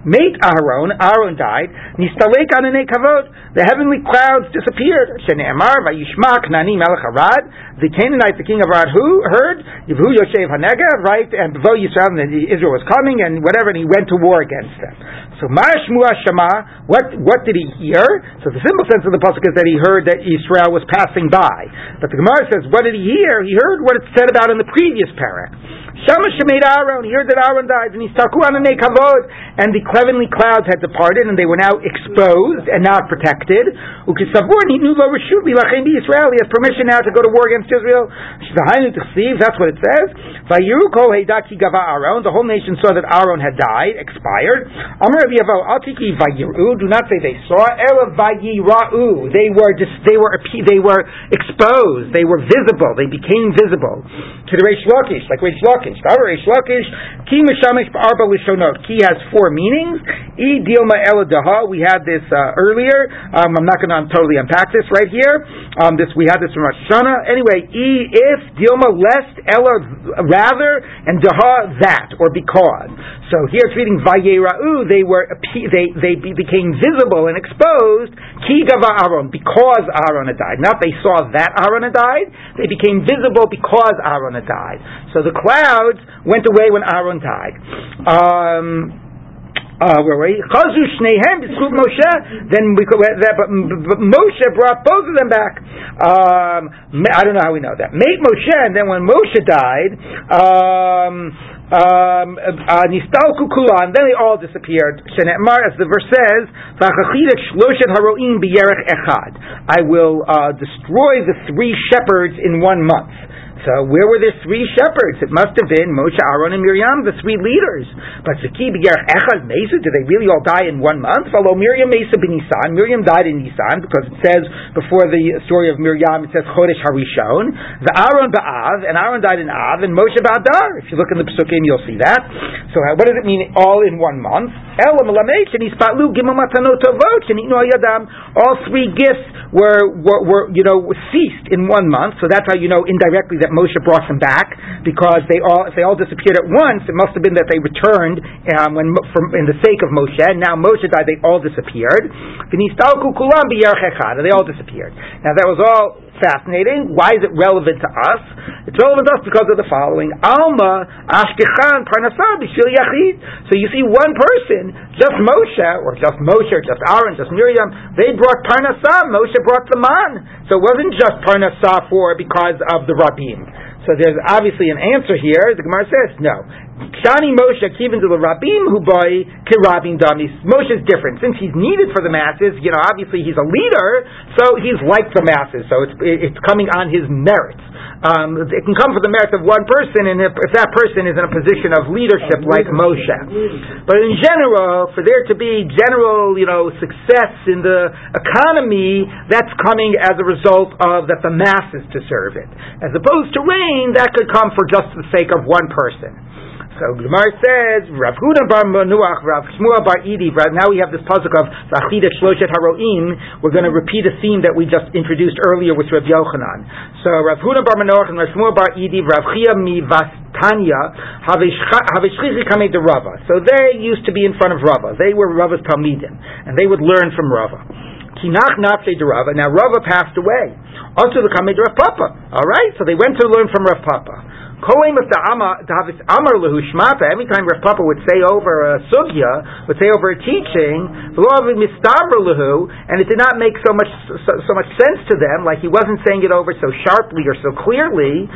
Mate Aaron, Aaron died. Nistalek anane kavod. The heavenly clouds disappeared. Shene'emar vayishmak nani melech Arad. The Canaanite, the king of Arad, who heard Yivhu Yoshev Hanegev, right? And Bevo Yisrael, and Israel was coming, and whatever, and he went to war against them. So Marashmu Shema, what what did he hear? So the simple sense of the pasuk is that he heard that Israel was passing by. But the Gemara says, what did he hear? He heard what it said about in the previous parak. Shama Shemed Aaron, he heard that Aaron died, and he's Taku Anane Kavod, and the cleavenly clouds had departed, and they were now exposed and not protected. Ukisavur, he knew Rashut Lilachem Israel, he has permission now to go to war against Israel. That's what it says. Vayiru Kol Heidaki Gava Aaron, the whole nation saw that Aaron had died, expired. Amar Yavo, Altiki Vayiru, do not say they saw, Ela Vayirau, they were they were, they were exposed, they were visible, they became visible. To the Reish Lakish, like Reish Lakish. Lakish. Davar Reish Lakish, Ki Mishamish Arba Lishonot. Ki has four meanings. E Dilma Ela Daha. We had this uh, earlier. Um, I'm not going to totally unpack this right here. Um, this we had this from Rosh Hashanah. Anyway, E if Dilma lest Ela rather and Daha that or because. So here it's reading Vayera'u. They were they they became visible and exposed. Ki Gava Aaron because Aaron had died. Not they saw that Aaron had died. They became visible because Aaron had died. So the cloud clouds went away when Aaron died. Um, uh, where were we? Shnehem Moshe. Then we could, but, but Moshe brought both of them back. Um, I don't know how we know that. Mate Moshe, and then when Moshe died, um, um, uh, kulan, then they all disappeared. Shene'mar, as the verse says, Haroim Echad. I will uh, destroy the three shepherds in one month. So where were the three shepherds? It must have been Moshe, Aaron, and Miriam, the three leaders. But Zaki Echad Mesa, did they really all die in one month? Follow Miriam Mesa bin Nisan. Miriam died in Nisan because it says before the story of Miriam, it says Chodesh Harishon. The Aaron Ba'av, and Aaron died in Av, and Moshe Ba'adar. If you look in the Pesukim, you'll see that. So uh, what does it mean all in one month? All three gifts were, were, were, you know, ceased in one month. So that's how you know indirectly that Moshe brought them back because they all if they all disappeared at once, it must have been that they returned um, when from in the sake of Moshe. And now Moshe died, they all disappeared. They all disappeared. Now that was all fascinating. Why is it relevant to us? It's relevant to us because of the following: Alma Ashkechan Parnasah B'Shil Yachid. So you see, one person, just Moshe, or just Moshe, or just Aaron, just Miriam, they brought Parnasah. Moshe brought the man. So it wasn't just Parnasah for because of the Rabim. So there's obviously an answer here. The Gemara says no. Shani Moshe kivin to the Rabim boy kirabim damis. Moshe is different since he's needed for the masses. You know, obviously he's a leader, so he's like the masses. So it's it's coming on his merits. Um, it can come from the merit of one person, and if, if, that person is in a position of leadership like Moshe. But in general, for there to be general, you know, success in the economy, that's coming as a result of that the masses to serve it, as opposed to rain that could come for just the sake of one person. So Gemara says, Rav Huna bar Manuach, Rav Shmuel bar Idi. Now we have this puzzle of Zachida Shloshet Haroim. We're going to repeat a theme that we just introduced earlier with Rav Yochanan. So Rav Huna bar Manuach and Rav Shmuel bar Idi, Rav Chia mi Vastanya, Havishchichi Kamei de Rava. So they used to be in front of Rava. They were Rava's Talmidim, and they would learn from Rava. Kinach Nafse de Rava. Now Rava passed away. Also the Kamei de Rav Papa. All right, so they went to learn from Rav Papa. Every time Rav Papa would say over a sugya, would say over a teaching, and it did not make so much so, so, much sense to them, like he wasn't saying it over so sharply or so clearly.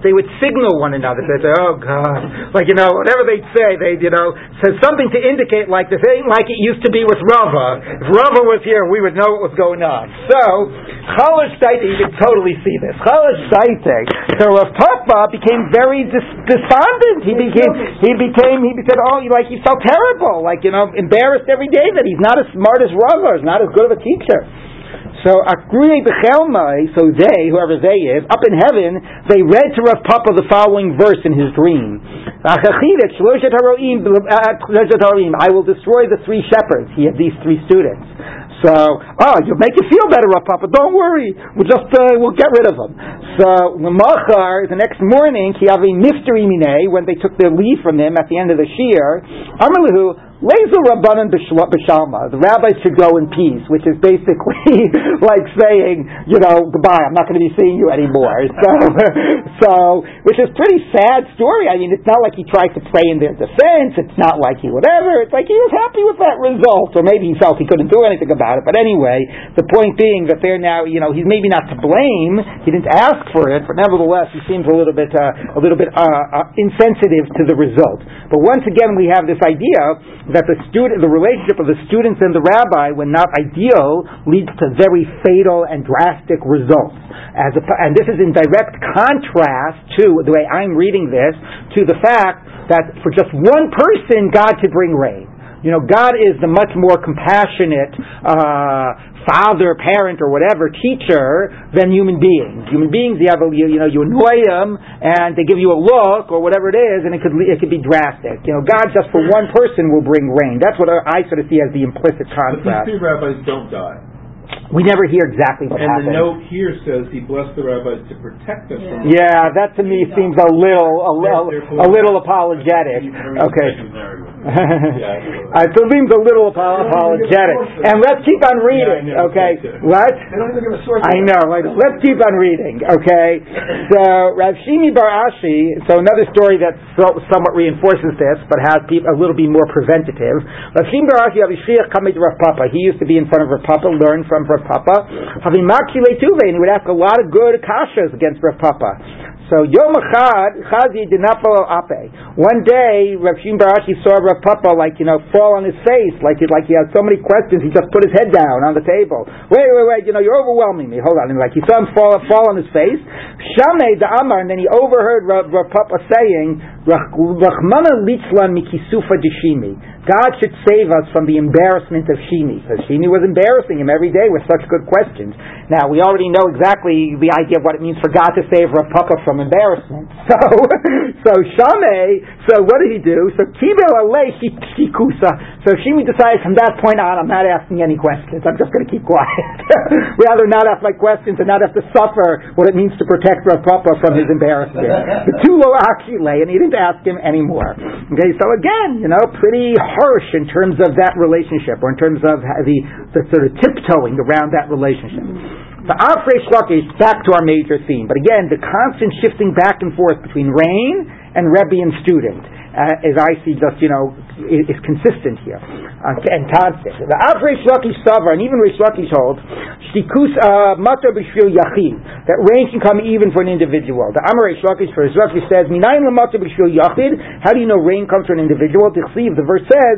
They would signal one another. They'd say, "Oh God," like you know, whatever they'd say, they you know said something to indicate like this ain't like it used to be with Rava. If Rava was here, we would know what was going on. So Chalash Daite, you can totally see this. Chalash Daite. So Rav Papa became very dis- despondent. He became, he became, he said, oh, like he felt terrible, like, you know, embarrassed every day that he's not as smart as Rava, he's not as good of a teacher. So Akrui Bechelmai, so they, whoever they is, up in heaven, they read to Rav Papa the following verse in his dream. Uh, I will destroy the three shepherds. He had these three students. So, oh, you'll make you feel better, Rav Papa. Don't worry. We'll just, uh, we'll get rid of them. So, the next morning, he have a mystery mine, when they took their leave from him at the end of the Shir, Amalahu, Lezu Rabbanan B'Shalma. The rabbis should go in peace, which is basically [laughs] like saying, you know, goodbye, I'm not going to be seeing you anymore. [laughs] So, so, which is pretty sad story. I mean, it's not like he tried to pray in their defense. It's not like he whatever. It's like he was happy with that result, or maybe he felt he couldn't do anything about it. But anyway, the point being that they're now, you know, he's maybe not to blame. He didn't ask for it, but nevertheless, he seems a little bit, uh, a little bit uh, uh, insensitive to the result. But once again, we have this idea that the student, the relationship of the students and the rabbi, when not ideal, leads to very fatal and drastic results. As a, and this is in direct contrast to the way I'm reading this to the fact that for just one person, God could bring rain. You know, God is the much more compassionate uh, father, parent, or whatever teacher than human beings. Human beings, you have a, you, you, know, you annoy them, and they give you a look or whatever it is, and it could it could be drastic. You know, God just for one person will bring rain. That's what I sort of see as the implicit concept. But these two rabbis don't die. We never hear exactly what and happened. And the note here says he blessed the rabbis to protect us yeah. Yeah, that to me seems a little, a little, a little apologetic. Okay. [laughs] it seems a little apologetic. And let's keep on reading. Okay. What? I know. Let's keep on reading. Okay. So Rav Shimi Bar Ashi. So another story that somewhat reinforces this, but has a little bit more preventative. Rav Shimi Bar Ashi coming to Rav Papa. He used to be in front of Rav Papa, learn from Rav Papa. Having Makile Tuve, and he would ask a lot of good kashas against Rav Papa. So Yom Echad, Chazi did not follow Ape. Eh? One day, Rav Shim Barashi saw Rav Papa like you know fall on his face, like he, like he had so many questions, he just put his head down on the table. Wait, wait, wait! You know you're overwhelming me. Hold on, and like he saw him fall fall on his face. Shamei the Amar, and then he overheard Rav, Rav Papa saying, "Rachmana litzlan mikisufa deshimi." God should save us from the embarrassment of Shimi, because Shimi was embarrassing him every day with such good questions. Now, we already know exactly the idea of what it means for God to save Rav Papa from embarrassment. [laughs] So, so Shame, so what did he do? So Kibel Alei Shikusa. So Shimi decided from that point on, I'm not asking any questions. I'm just going to keep quiet. [laughs] Rather not ask my questions and not have to suffer what it means to protect Rav Papa from his embarrassment. The two lo lay, and he didn't ask him anymore. Okay, so again, you know, pretty harsh in terms of that relationship, or in terms of the, the sort of tiptoeing around that relationship. The Afresh is back to our major theme. But again, the constant shifting back and forth between rain and Rebbe and student uh, as I see just, you know, is, is consistent here uh, and constant. The Av Reish Lakish and even Reish Lakish holds, Shtikus uh, Matar B'Shvil Yachid, that rain can come even for an individual. The Amar Reish Lakish, for Reish Lakish says, Minayin L'Matar B'Shvil Yachid, how do you know rain comes for an individual? Tichsiv, the verse says,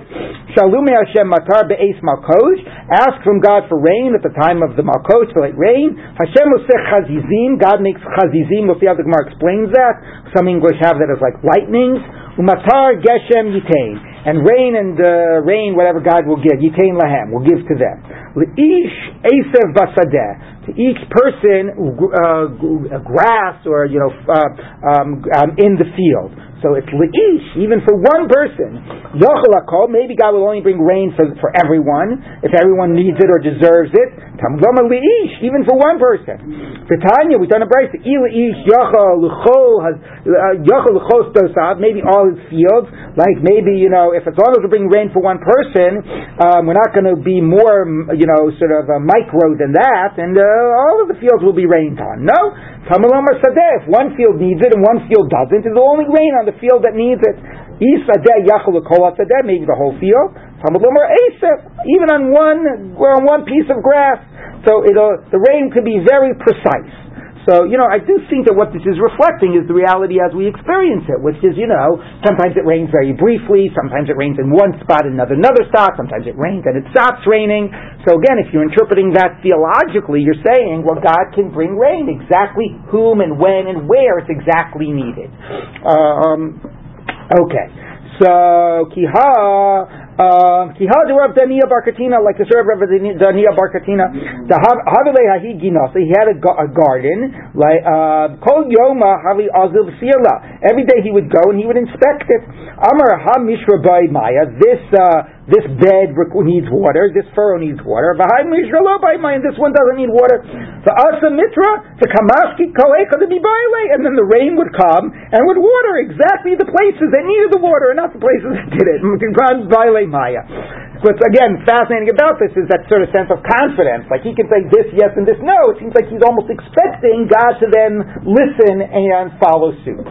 Shalume Hashem Matar Be'ez Malkosh, ask from God for rain at the time of the Malkosh, to let rain. Hashem Osech Chazizim, God makes Chazizim, we'll see how the Gemara explains that. Some English have that as like lightnings. Umatar geshem yitain. And rain and uh, rain, whatever God will give, yitain lahem, will give to them. Leish esev basadeh. To each person, uh, grass or, you know, uh, um, um, in the field. So it's le'ish, even for one person. Yochel maybe God will only bring rain for, for everyone, if everyone needs it or deserves it. Tamvama le'ish, even for one person. Tanya, we've done a brace. Ileish yochel l'chol uh, stosad, maybe all his fields. Like maybe, you know, if as long as we bring rain for one person, um, we're not going to be more, you know, sort of uh, micro than that, and uh, all of the fields will be rained on. No? Tamalomar Sadeh, if one field needs it and one field doesn't, it'll only rain on the field that needs it. Isadeh Yachal Sadeh, maybe the whole field. Tamalomar Asef, even on one, on one piece of grass. So the rain could be very precise. So, you know, I do think that what this is reflecting is the reality as we experience it, which is, you know, sometimes it rains very briefly, sometimes it rains in one spot, and another another spot, sometimes it rains and it stops raining. So again, if you're interpreting that theologically, you're saying, well, God can bring rain exactly whom and when and where it's exactly needed. Um, okay. So, kiha, um, ki had Rav Barkatina, like the Rav Dania Barkatina, the Havile. So he had a, a garden, like uh, Kol Yoma Havi Azil Sirla. Every day he would go and he would inspect it. Amar Ha Mishra Maya. This uh, this bed needs water, this furrow needs water. Behind and this one doesn't need water. The asa mitra, the kamaski and then the rain would come and would water exactly the places that needed the water and not the places that did it. [laughs] Maya. What's again fascinating about this is that sort of sense of confidence. Like he can say this yes and this no. It seems like he's almost expecting God to then listen and follow suit.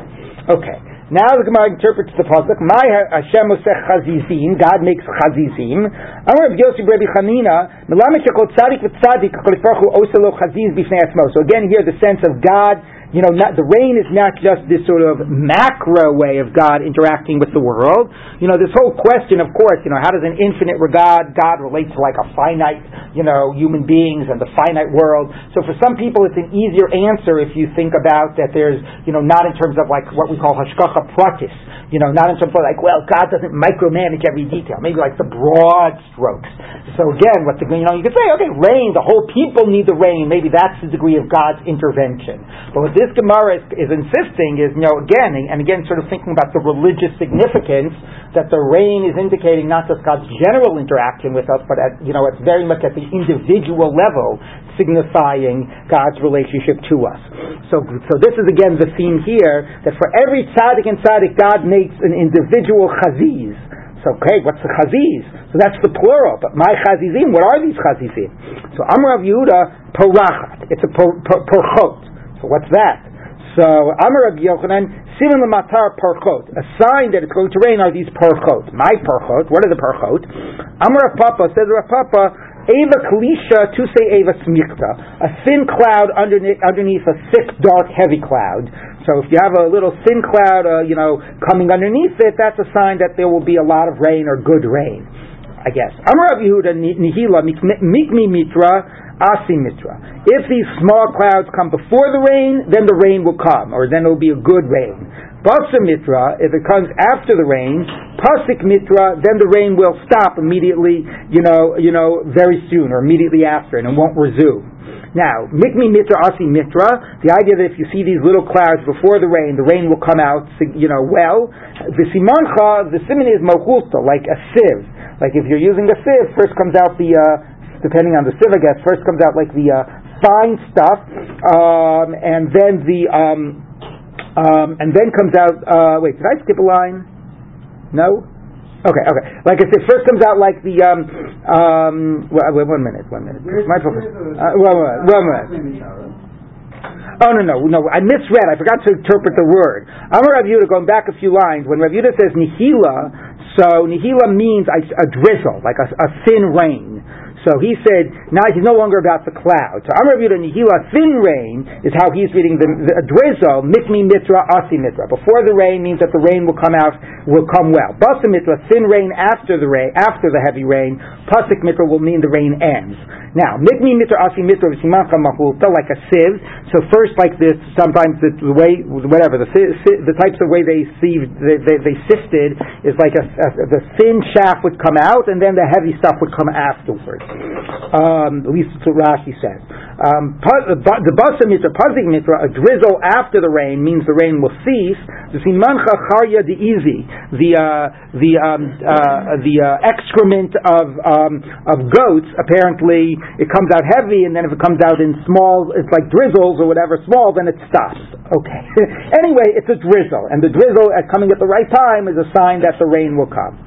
Okay. Now the Gemara interprets the pasuk. My Hashem chazizim. God makes chazizim. Amar Rav Yossi Rabbi Chanina. So again, here the sense of God you know, not, the rain is not just this sort of macro way of God interacting with the world. You know, this whole question, of course, you know, how does an infinite regard God relate to like a finite, you know, human beings and the finite world? So for some people, it's an easier answer if you think about that there's, you know, not in terms of like what we call hashkacha pratis, you know, not in terms of like, well, God doesn't micromanage every detail, maybe like the broad strokes. So again, what the, you know, you could say, okay, rain, the whole people need the rain, maybe that's the degree of God's intervention. But what this this Gemara is, is, insisting is, you know, again, and again, sort of thinking about the religious significance that the rain is indicating not just God's general interaction with us, but at, you know, it's very much at the individual level, signifying God's relationship to us. So, so this is again the theme here that for every tzaddik and tzaddik, God makes an individual chaziz. So, okay, what's the chaziz? So that's the plural. But my chazizim, what are these chazizim? So Amrav Yehuda, porachat. It's a porchot. What's that? So Amar Rabbi Yochanan, Siman Matar Parchot. A sign that it's going to rain are these Parchot. My Parchot. What are the Parchot? Amar Papa says Rav Papa. Ava Kalisha to say Ava Smichta, a thin cloud underneath, underneath a thick, dark, heavy cloud. So if you have a little thin cloud, uh, you know, coming underneath it, that's a sign that there will be a lot of rain or good rain. I guess. Amar Rav Yehuda Nihila Mikmi Mitra Asimitra. If these small clouds come before the rain, then the rain will come, or then it will be a good rain. Basamitra, if it comes after the rain, Pasik Mitra, then the rain will stop immediately, you know, you know, very soon, or immediately after, and it won't resume. Now, Mikmi Mitra Asi Mitra, the idea that if you see these little clouds before the rain, the rain will come out, you know, well. The Simancha, the simon is Mochulta, like a sieve. Like if you're using a sieve, first comes out the, uh, depending on the guess, first comes out like the uh, fine stuff, um, and then the um, um, and then comes out. Uh, wait, did I skip a line? No. Okay, okay. Like I said, first comes out like the um, um, well, wait, one minute, one minute. My focus. Uh, one minute, one minute. Oh no no no! I misread. I forgot to interpret the word. Amar Rav Yehuda, going back a few lines, when Rav Yehuda says nihila, so nihila means a, a drizzle, like a, a thin rain. So he said, now he's no longer about the cloud. So Amar Yehuda Nihila, thin rain, is how he's reading the, the drizzle, mikmi mitra, asi mitra. Before the rain means that the rain will come out, will come well. Basa mitra, thin rain after the rain, after the heavy rain. Pasik mitra will mean the rain ends. Now, mikmi mitra, asi mitra, v'simancha mahulta, like a sieve. So first like this, sometimes the, the way, whatever, the, the types of way they sieved, they, they, they sifted is like a, a, the thin shaft would come out and then the heavy stuff would come afterwards. Um, at least that's what Rashi says. Um, the basa mitra, pazik mitra, a drizzle after the rain means the rain will cease. The simancha charya de easy, the uh, the um, uh, the uh, excrement of um, of goats. Apparently, it comes out heavy, and then if it comes out in small, it's like drizzles or whatever small, then it stops. Okay. [laughs] anyway, it's a drizzle, and the drizzle at coming at the right time is a sign that the rain will come.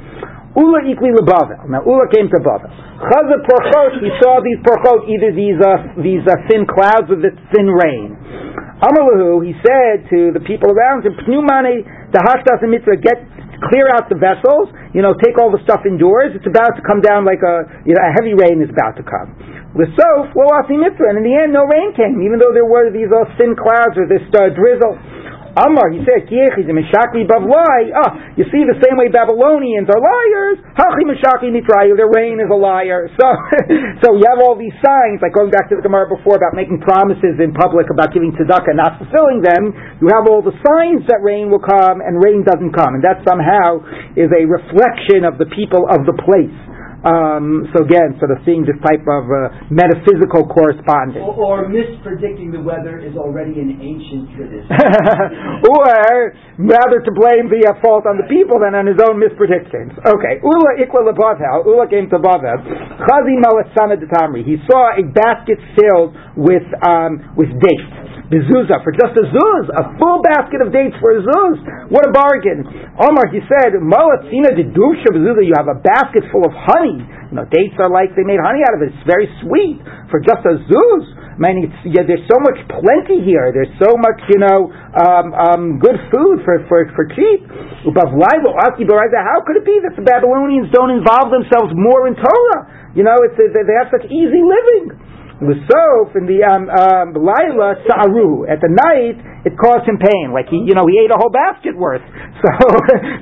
Ula ikli lebavel. Now Ula came to Bavel. Chaza porchot. He saw these porchot, either these uh, these uh, thin clouds or this thin rain. Amalahu, he said to the people around him, Pnumane, the hashtas and mitzvah, get clear out the vessels, you know, take all the stuff indoors. It's about to come down like a, you know, a heavy rain is about to come. The sof, lo mitzvah, and in the end, no rain came, even though there were these uh, thin clouds or this uh, drizzle. Amar, he said, Kiechis Meshakli Bavlai. Ah, you see the same way Babylonians are liars. Hachi Meshakli Mitrayu, their rain is a liar. So, [laughs] so you have all these signs, like going back to the Gemara before about making promises in public about giving tzedakah and not fulfilling them. You have all the signs that rain will come and rain doesn't come, and that somehow is a reflection of the people of the place. Um, so again, sort of seeing this type of uh, metaphysical correspondence. Or, or, mispredicting the weather is already an ancient tradition. [laughs] or rather to blame the uh, fault on the people than on his own mispredictions. Okay, Ula ikwa lebavel. Ula came to Bavel. Chazi malasana de He saw a basket filled with um, with dates bezuza for just a zuz, a full basket of dates for a zuz. What a bargain! Omar, he said, Malatzina de bezuza. You have a basket full of honey. You know, dates are like they made honey out of it. It's very sweet for just a zuz. Man, yeah, there's so much plenty here. There's so much, you know, um, um, good food for for for cheap. How could it be that the Babylonians don't involve themselves more in Torah? You know, it's they have such easy living. L'sof in the um, um, Laila Sa'aru. At the night, it caused him pain. Like he, you know, he ate a whole basket worth. [laughs] So,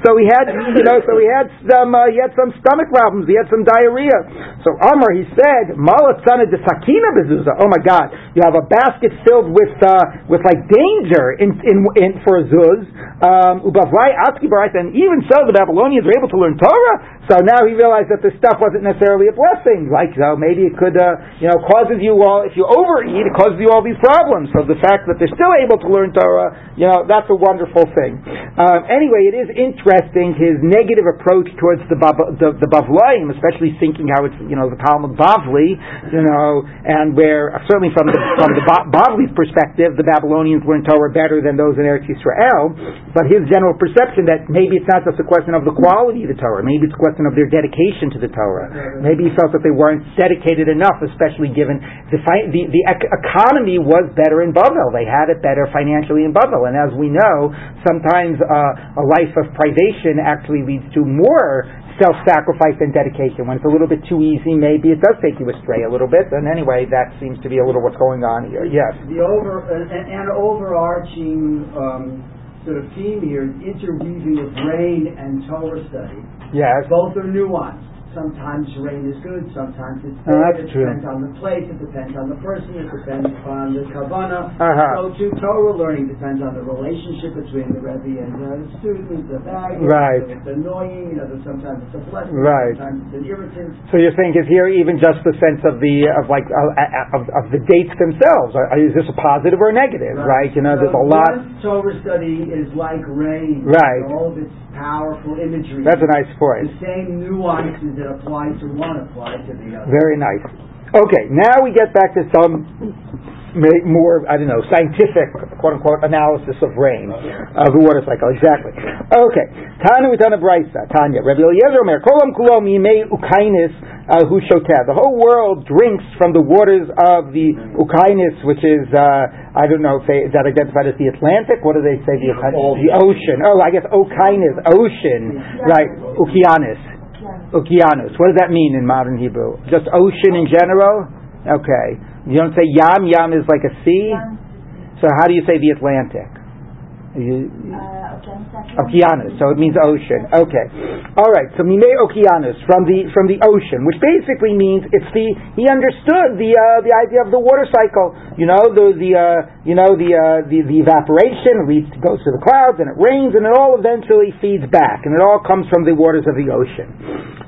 so he had, you know, so he had some, uh, he had some stomach problems. He had some diarrhea. So Amr, he said, Malat sana de sakina bezuza. Oh my God, you have a basket filled with, uh, with like danger in, in, in for a zuz. Um, and even so, the Babylonians were able to learn Torah. So now he realized that this stuff wasn't necessarily a blessing. Like, so maybe it could, uh, you know, causes you all, if you overeat, it causes you all these problems. So the fact that they're still able to learn Torah, you know, that's a wonderful thing. Um, anyway, it is interesting his negative approach towards the the, the Bavlaim, especially thinking how it's you know the Talmud Bavli, you know, and where certainly from the from the Bavli's perspective, the Babylonians learned Torah better than those in Eretz Yisrael. But his general perception that maybe it's not just a question of the quality of the Torah, maybe it's a question of their dedication to the Torah. Maybe he felt that they weren't dedicated enough, especially given the the, the economy was better in Bavel. They had it better financially in Bavel. And as we know, sometimes uh, a life of privation actually leads to more self-sacrifice and dedication. When it's a little bit too easy, maybe it does take you astray a little bit. And anyway, that seems to be a little what's going on here. Yes. The over uh, an, overarching um, sort of theme here, interweaving of rain and Torah study. Yes. Both are nuanced sometimes rain is good, sometimes it's bad. Uh, it true. depends on the place, it depends on the person, it depends on the kavana. Uh-huh. So to Torah learning depends on the relationship between the Rebbe and the student, the bag. Right. It's annoying, you know, sometimes it's a blessing, right. sometimes it's an irritant. So you're saying is here even just the sense of the of like uh, of, of the dates themselves? Is this a positive or a negative? Right. right? You know, so there's a lot. Torah study is like rain. Right. All of its powerful imagery. That's a nice point. The same nuances that apply to one apply to the other. Very nice. Okay, now we get back to some more, I don't know, scientific, quote unquote, analysis of rain, of the water cycle. Exactly. Okay. Tanu Tana Brisa, Tanya. Rabbi Eliezer Omer, Kolam Kulom Yimei Ukainis Hu The whole world drinks from the waters of the Ukainis, which is, uh, I don't know if they, is that identified as the Atlantic? What do they say? The, the ocean. Oh, I guess ukainis, ocean. Right. Ukianis. Ukianus. What does that mean in modern Hebrew? Just ocean in general? Okay. You don't say yam. Yam is like a sea. So how do you say the Atlantic? You, uh, okeanus. So it means ocean. Okay. All right. So mime okeanus from the from the ocean, which basically means it's the he understood the uh, the idea of the water cycle. You know the the uh, you know the, uh, the the evaporation leads goes to the clouds and it rains and it all eventually feeds back and it all comes from the waters of the ocean.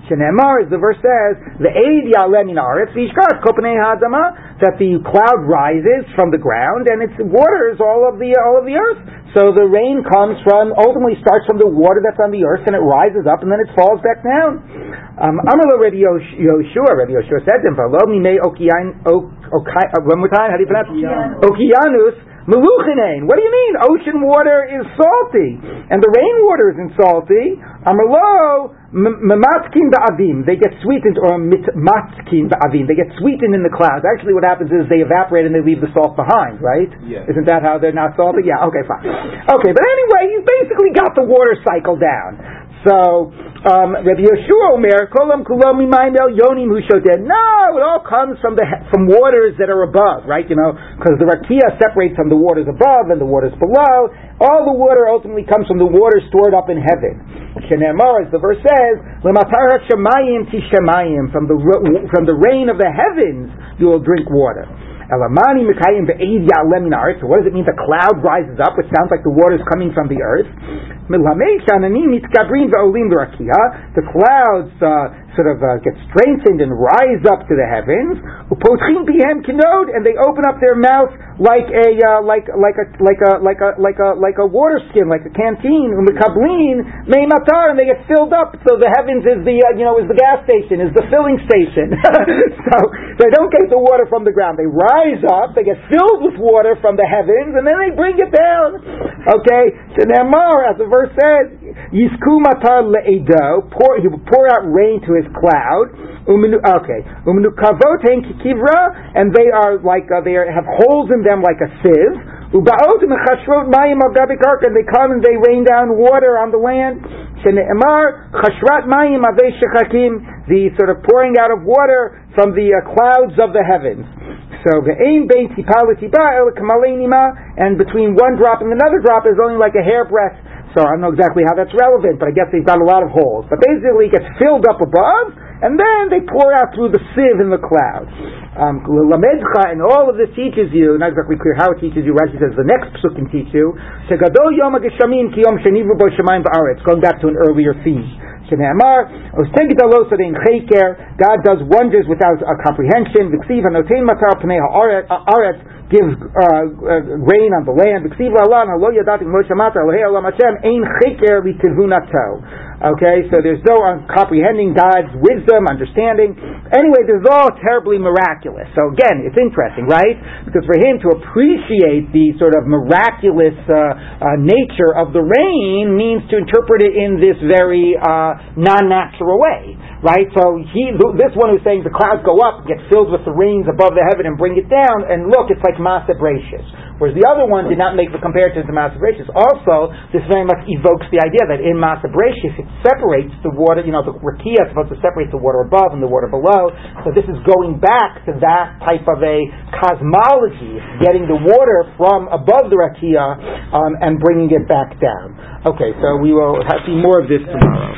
Shenemar, as the verse says, the Eid Yalem in Aretz Vishkat Kopnei Hadama, that the cloud rises from the ground and it waters all of the all of the earth. So the rain comes from ultimately starts from the water that's on the earth and it rises up and then it falls back down. Um, Amar Rabbi Yoshua, Rabbi Yoshua said to him, "V'lo mimei okian, uh, one more time. How do you pronounce? Okianus Meluchinain. What do you mean? Ocean water is salty, and the rainwater isn't salty. Amarlo Mamatkin ba'avim. They get sweetened, or mitmatkin ba'avim. They get sweetened in the clouds. Actually, what happens is they evaporate and they leave the salt behind, right? Yes. Isn't that how they're not salty? Yeah. Okay, fine. Okay, but anyway, you basically got the water cycle down. So, um, Rabbi Yeshua Omer, Kolam Kulam Mimayim Yonim Hushoted. No, it all comes from the from waters that are above, right? You know, because the rakia separates from the waters above and the waters below. All the water ultimately comes from the water stored up in heaven. Shenemar, as the verse says, L'matar Shemayim Tishemayim. From the from the rain of the heavens, you will drink water. Elamani Mikayim min So what does it mean? The cloud rises up, which sounds like the water is coming from the earth. The clouds uh, sort of uh, get strengthened and rise up to the heavens. And they open up their mouth like a uh, like like a like a like a like a like a water skin, like a canteen. And they get filled up. So the heavens is the uh, you know is the gas station, is the filling station. [laughs] so they don't get the water from the ground. They rise up. They get filled with water from the heavens, and then they bring it down. Okay, so Nemar, as the verse says, Yisku matar le'edo, he will pour out rain to his cloud. Okay, uminu kavot kivra, and they are like uh, they are, have holes in them like a sieve. Ubaot mechashrot mayim al and they come and they rain down water on the land. Shene'emar chashrat mayim avei shechakim, the sort of pouring out of water from the uh, clouds of the heavens. So ve'ein bein and between one drop and another drop is only like a hairbreadth so I don't know exactly how that's relevant, but I guess they've got a lot of holes. But basically, it gets filled up above, and then they pour out through the sieve in the clouds. Um, and all of this teaches you, not exactly clear how it teaches you, Rashi says the next psuk can teach you, Shegadol Yom Ki Yom Sheni Going back to an earlier theme. God does wonders without a comprehension gives uh, uh, rain on the land. Okay, so there's no comprehending God's wisdom, understanding. Anyway, this is all terribly miraculous. So again, it's interesting, right? Because for him to appreciate the sort of miraculous uh, uh nature of the rain means to interpret it in this very uh, non-natural way, right? So he, this one who's saying the clouds go up, get filled with the rains above the heaven, and bring it down, and look, it's like Maaseh Bereishis. Whereas the other one did not make the comparison to Maaseh Bereishis. Also, this very much evokes the idea that in Maaseh Bereishis it separates the water, you know, the Rakia is supposed to separate the water above and the water below. So this is going back to that type of a cosmology, getting the water from above the Rakia um, and bringing it back down. Okay, so we will have, see more of this tomorrow.